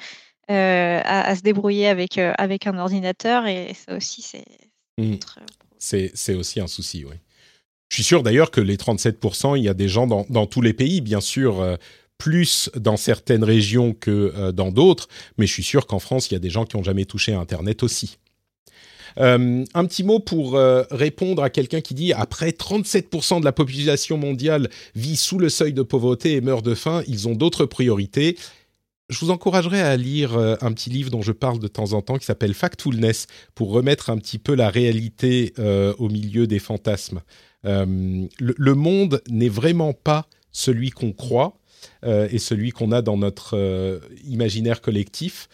à, se débrouiller avec, avec un ordinateur. Et ça aussi, c'est... Mmh. C'est aussi un souci, oui. Je suis sûr d'ailleurs que les 37%, il y a des gens dans, tous les pays, bien sûr, euh, plus dans certaines régions que euh, dans d'autres, mais je suis sûr qu'en France, il y a des gens qui n'ont jamais touché à Internet aussi. Euh, un petit mot pour répondre à quelqu'un qui dit après 37% de la population mondiale vit sous le seuil de pauvreté et meurt de faim, ils ont d'autres priorités. Je vous encouragerais à lire un petit livre dont je parle de temps en temps qui s'appelle Factfulness pour remettre un petit peu la réalité au milieu des fantasmes. Euh, le, monde n'est vraiment pas celui qu'on croit euh, et celui qu'on a dans notre euh, imaginaire collectif.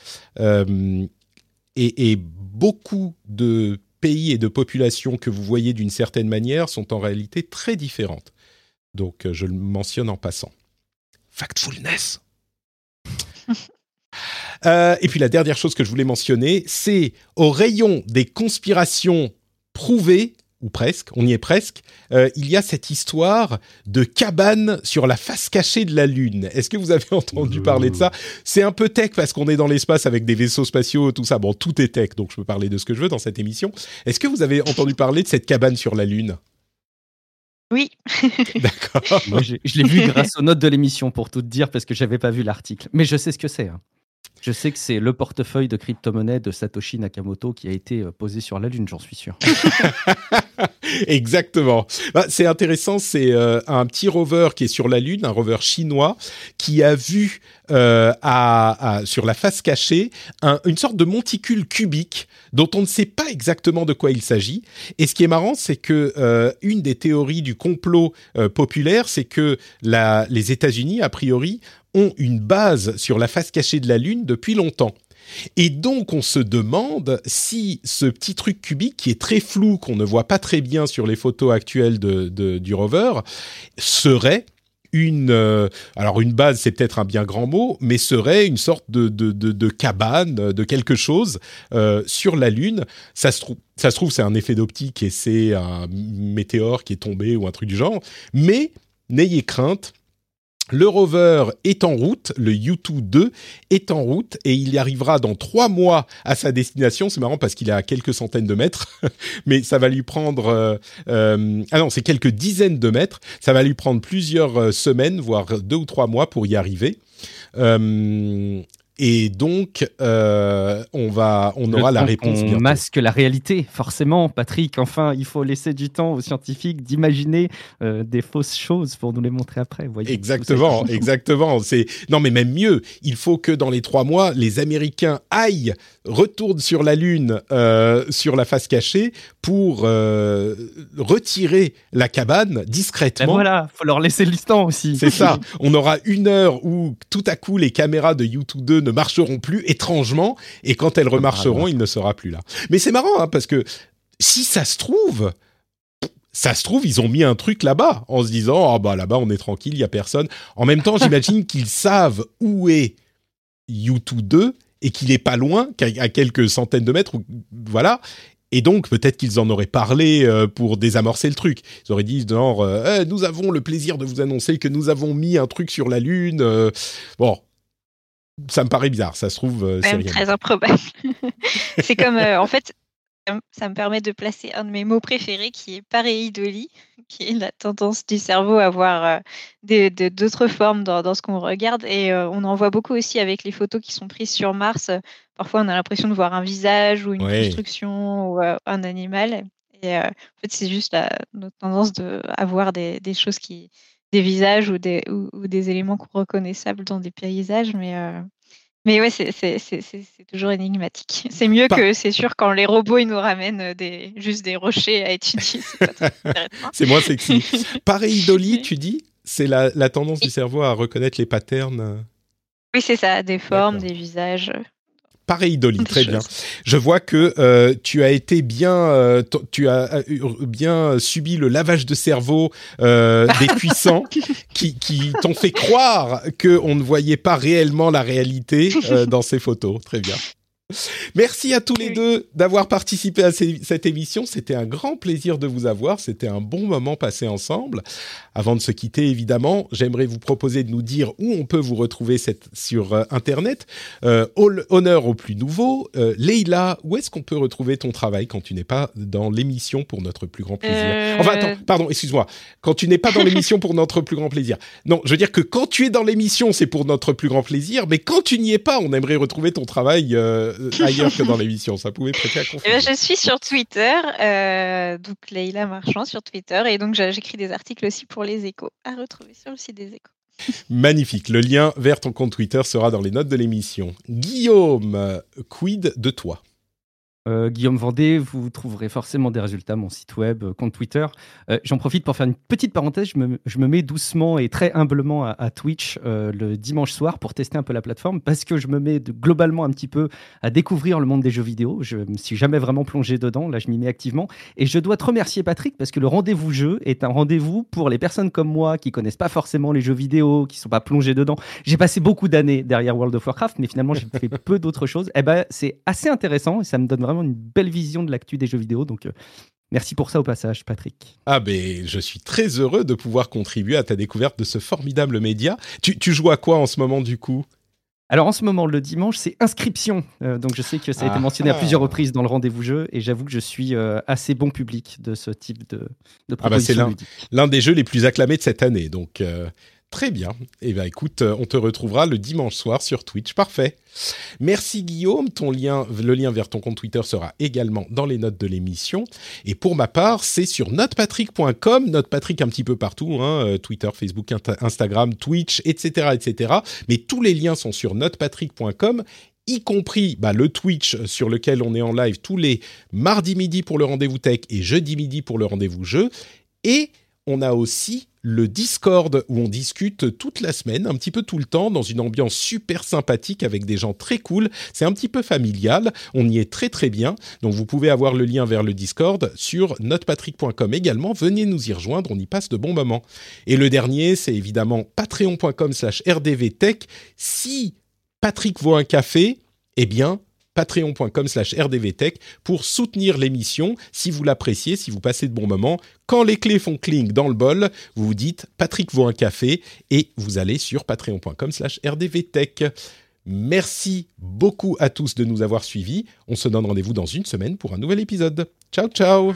Et, beaucoup de pays et de populations que vous voyez d'une certaine manière sont en réalité très différentes. Donc je le mentionne en passant. Factfulness. et puis la dernière chose que je voulais mentionner, c'est au rayon des conspirations prouvées, ou presque, on y est presque, euh, il y a cette histoire de cabane sur la face cachée de la Lune. Est-ce que vous avez entendu parler de ça? C'est un peu tech parce qu'on est dans l'espace avec des vaisseaux spatiaux, tout ça. Bon, tout est tech, donc je peux parler de ce que je veux dans cette émission. Est-ce que vous avez entendu parler de cette cabane sur la Lune? Oui. D'accord. Moi, je, je l'ai vu grâce aux notes de l'émission, pour tout te dire, parce que j'avais pas vu l'article. Mais je sais ce que c'est. hein. Je sais que c'est le portefeuille de crypto-monnaie de Satoshi Nakamoto qui a été euh, posé sur la Lune, j'en suis sûr. Exactement. Bah, c'est intéressant, c'est euh, un petit rover qui est sur la Lune, un rover chinois, qui a vu euh, sur la face cachée un- une sorte de monticule cubique dont on ne sait pas exactement de quoi il s'agit. Et ce qui est marrant, c'est que euh, une des théories du complot euh, populaire, c'est que les États-Unis, a priori, ont une base sur la face cachée de la Lune depuis longtemps. Et donc, on se demande si ce petit truc cubique, qui est très flou, qu'on ne voit pas très bien sur les photos actuelles du rover, serait une... euh, alors, une base, c'est peut-être un bien grand mot, mais serait une sorte de, de, de, cabane, de quelque chose euh, sur la Lune. Ça se trouve, ça se trouve, c'est un effet d'optique et c'est un météore qui est tombé ou un truc du genre. Mais n'ayez crainte, le rover est en route, le U2 2 est en route et il y arrivera dans trois mois à sa destination. C'est marrant parce qu'il est à quelques centaines de mètres, mais ça va lui prendre... euh, euh, ah non, c'est quelques dizaines de mètres. Ça va lui prendre plusieurs euh, semaines, voire deux ou trois mois pour y arriver. Euh, et donc, euh, on va, on aura la réponse qu'on bientôt. masque la réalité, forcément, Patrick. Enfin, il faut laisser du temps aux scientifiques d'imaginer euh, des fausses choses pour nous les montrer après. Voyez, Exactement, exactement. C'est non, mais même mieux. Il faut que dans les trois mois, les Américains aillent, retournent sur la Lune, euh, sur la face cachée, pour euh, retirer la cabane Ben discrètement. voilà, faut leur laisser le temps aussi. C'est ça. On aura une heure où tout à coup les caméras de YouTube 2 ne marcheront plus étrangement, et quand elles remarcheront, il ne sera plus là. Mais c'est marrant hein, parce que si ça se trouve, ça se trouve, ils ont mis un truc là-bas en se disant ah bah là-bas on est tranquille, il y a personne. En même temps, j'imagine qu'ils savent où est YouTube 2 et qu'il est pas loin, qu'à à quelques centaines de mètres. Voilà. Et donc, peut-être qu'ils en auraient parlé euh, pour désamorcer le truc. Ils auraient dit, genre, euh, Eh, nous avons le plaisir de vous annoncer que nous avons mis un truc sur la Lune. euh, bon, ça me paraît bizarre. Ça se trouve, c'est Même très improbable. c'est comme, en fait, ça me- permet de placer un de mes mots préférés qui est pareidolie, qui est la tendance du cerveau à voir euh, d'autres formes dans, dans ce qu'on regarde. Et euh, on en voit beaucoup aussi avec les photos qui sont prises sur Mars. Parfois, on a l'impression de voir un visage ou une Ouais. construction ou euh, un animal. Et en fait, c'est juste la, notre tendance de, à voir des, des choses qui des visages ou des, ou, ou des éléments reconnaissables dans des paysages. Mais, euh, mais ouais, c'est c'est- c'est- c'est- c'est toujours énigmatique. C'est mieux Pas- que, c'est sûr, quand les robots ils nous ramènent des, juste des rochers à étudier. C'est pas très moins sexy. Pareidolie, tu dis C'est la, la tendance du cerveau à reconnaître les patterns. euh, Oui, c'est ça, des formes, D'accord. des visages. Pareidolie, Des très bien. Je vois que euh, tu as été bien, euh, tu as euh, bien subi le lavage de cerveau euh, des puissants qui, qui t'ont fait croire que on ne voyait pas réellement la réalité dans ces photos. Très bien. Merci à tous les deux d'avoir participé à cette émission. C'était un grand plaisir de vous avoir. C'était un bon moment passé ensemble. Avant de se quitter, évidemment, j'aimerais vous proposer de nous dire où on peut vous retrouver cette, sur euh, Internet. Euh, all- honneur au plus nouveau. Euh, Leïla, où est-ce qu'on peut retrouver ton travail quand tu n'es pas dans l'émission pour notre plus grand plaisir? Euh, Enfin, attends, pardon, excuse-moi. Quand tu n'es pas dans l'émission pour notre plus grand plaisir. Non, je veux dire que quand tu es dans l'émission, c'est pour notre plus grand plaisir, mais quand tu n'y es pas, on aimerait retrouver ton travail euh, ailleurs que dans l'émission. Ça pouvait prêter à Eh ben, confusion. je suis sur Twitter, euh, donc Leïla Marchand sur Twitter, et donc j'écris des articles aussi pour les échos, à retrouver sur le site des échos. Magnifique. Le lien vers ton compte Twitter sera dans les notes de l'émission. Guillaume, quid de toi? Euh, Guillaume Vendée, vous trouverez forcément des résultats, mon site web, euh, compte Twitter. Euh, J'en profite pour faire une petite parenthèse. Je me, je me mets doucement et très humblement à, à Twitch euh, le dimanche soir pour tester un peu la plateforme parce que je me mets de- globalement un petit peu à découvrir le monde des jeux vidéo. Je me suis jamais vraiment plongé dedans. Là, je m'y mets activement. Et je dois te remercier, Patrick, parce que le rendez-vous jeu est un rendez-vous pour les personnes comme moi qui connaissent pas forcément les jeux vidéo, qui sont pas plongées dedans. J'ai passé beaucoup d'années derrière World of Warcraft, mais finalement, j'ai fait peu d'autres choses. Eh ben, c'est assez intéressant et ça me donne vraiment une belle vision de l'actu des jeux vidéo. Donc, euh, merci pour ça au passage, Patrick. Ah ben, je suis très heureux de pouvoir contribuer à ta découverte de ce formidable média. Tu, tu joues à quoi en ce moment du coup? Alors en ce moment, le dimanche, c'est inscription. Euh, donc je sais que ça a été Ah. mentionné à plusieurs reprises dans le rendez-vous jeu et j'avoue que je suis euh, assez bon public de ce type de, de Ah bah, c'est proposition l'un. ludique. L'un des jeux les plus acclamés de cette année. Donc, euh, très bien. Eh bien, écoute, euh, on te retrouvera le dimanche soir sur Twitch. Parfait. Merci Guillaume. Le lien vers ton compte Twitter sera également dans les notes de l'émission. Et pour ma part, c'est sur notepatrick.com. Notepatrick un petit peu partout, hein, euh, Twitter, Facebook, Insta- Instagram, Twitch, etc., etc. Mais tous les liens sont sur notepatrick.com y compris bah, le Twitch sur lequel on est en live tous les mardis midi pour le rendez-vous tech et jeudi midi pour le rendez-vous jeu. Et on a aussi le Discord où on discute toute la semaine, un petit peu tout le temps, dans une ambiance super sympathique avec des gens très cool. C'est un petit peu familial, on y est très très bien. Donc vous pouvez avoir le lien vers le Discord sur notepatrick.com également. Venez nous y rejoindre, on y passe de bons moments. Et le dernier, c'est évidemment patreon.com slash rdvtech. Si Patrick vaut un café, eh bien patreon.com slash rdvtech pour soutenir l'émission si vous l'appréciez, si vous passez de bons moments. Quand les clés font cling dans le bol, vous vous dites Patrick vaut un café et vous allez sur patreon.com slash rdvtech. Merci beaucoup à tous de nous avoir suivis. On se donne rendez-vous dans une semaine pour un nouvel épisode. Ciao ciao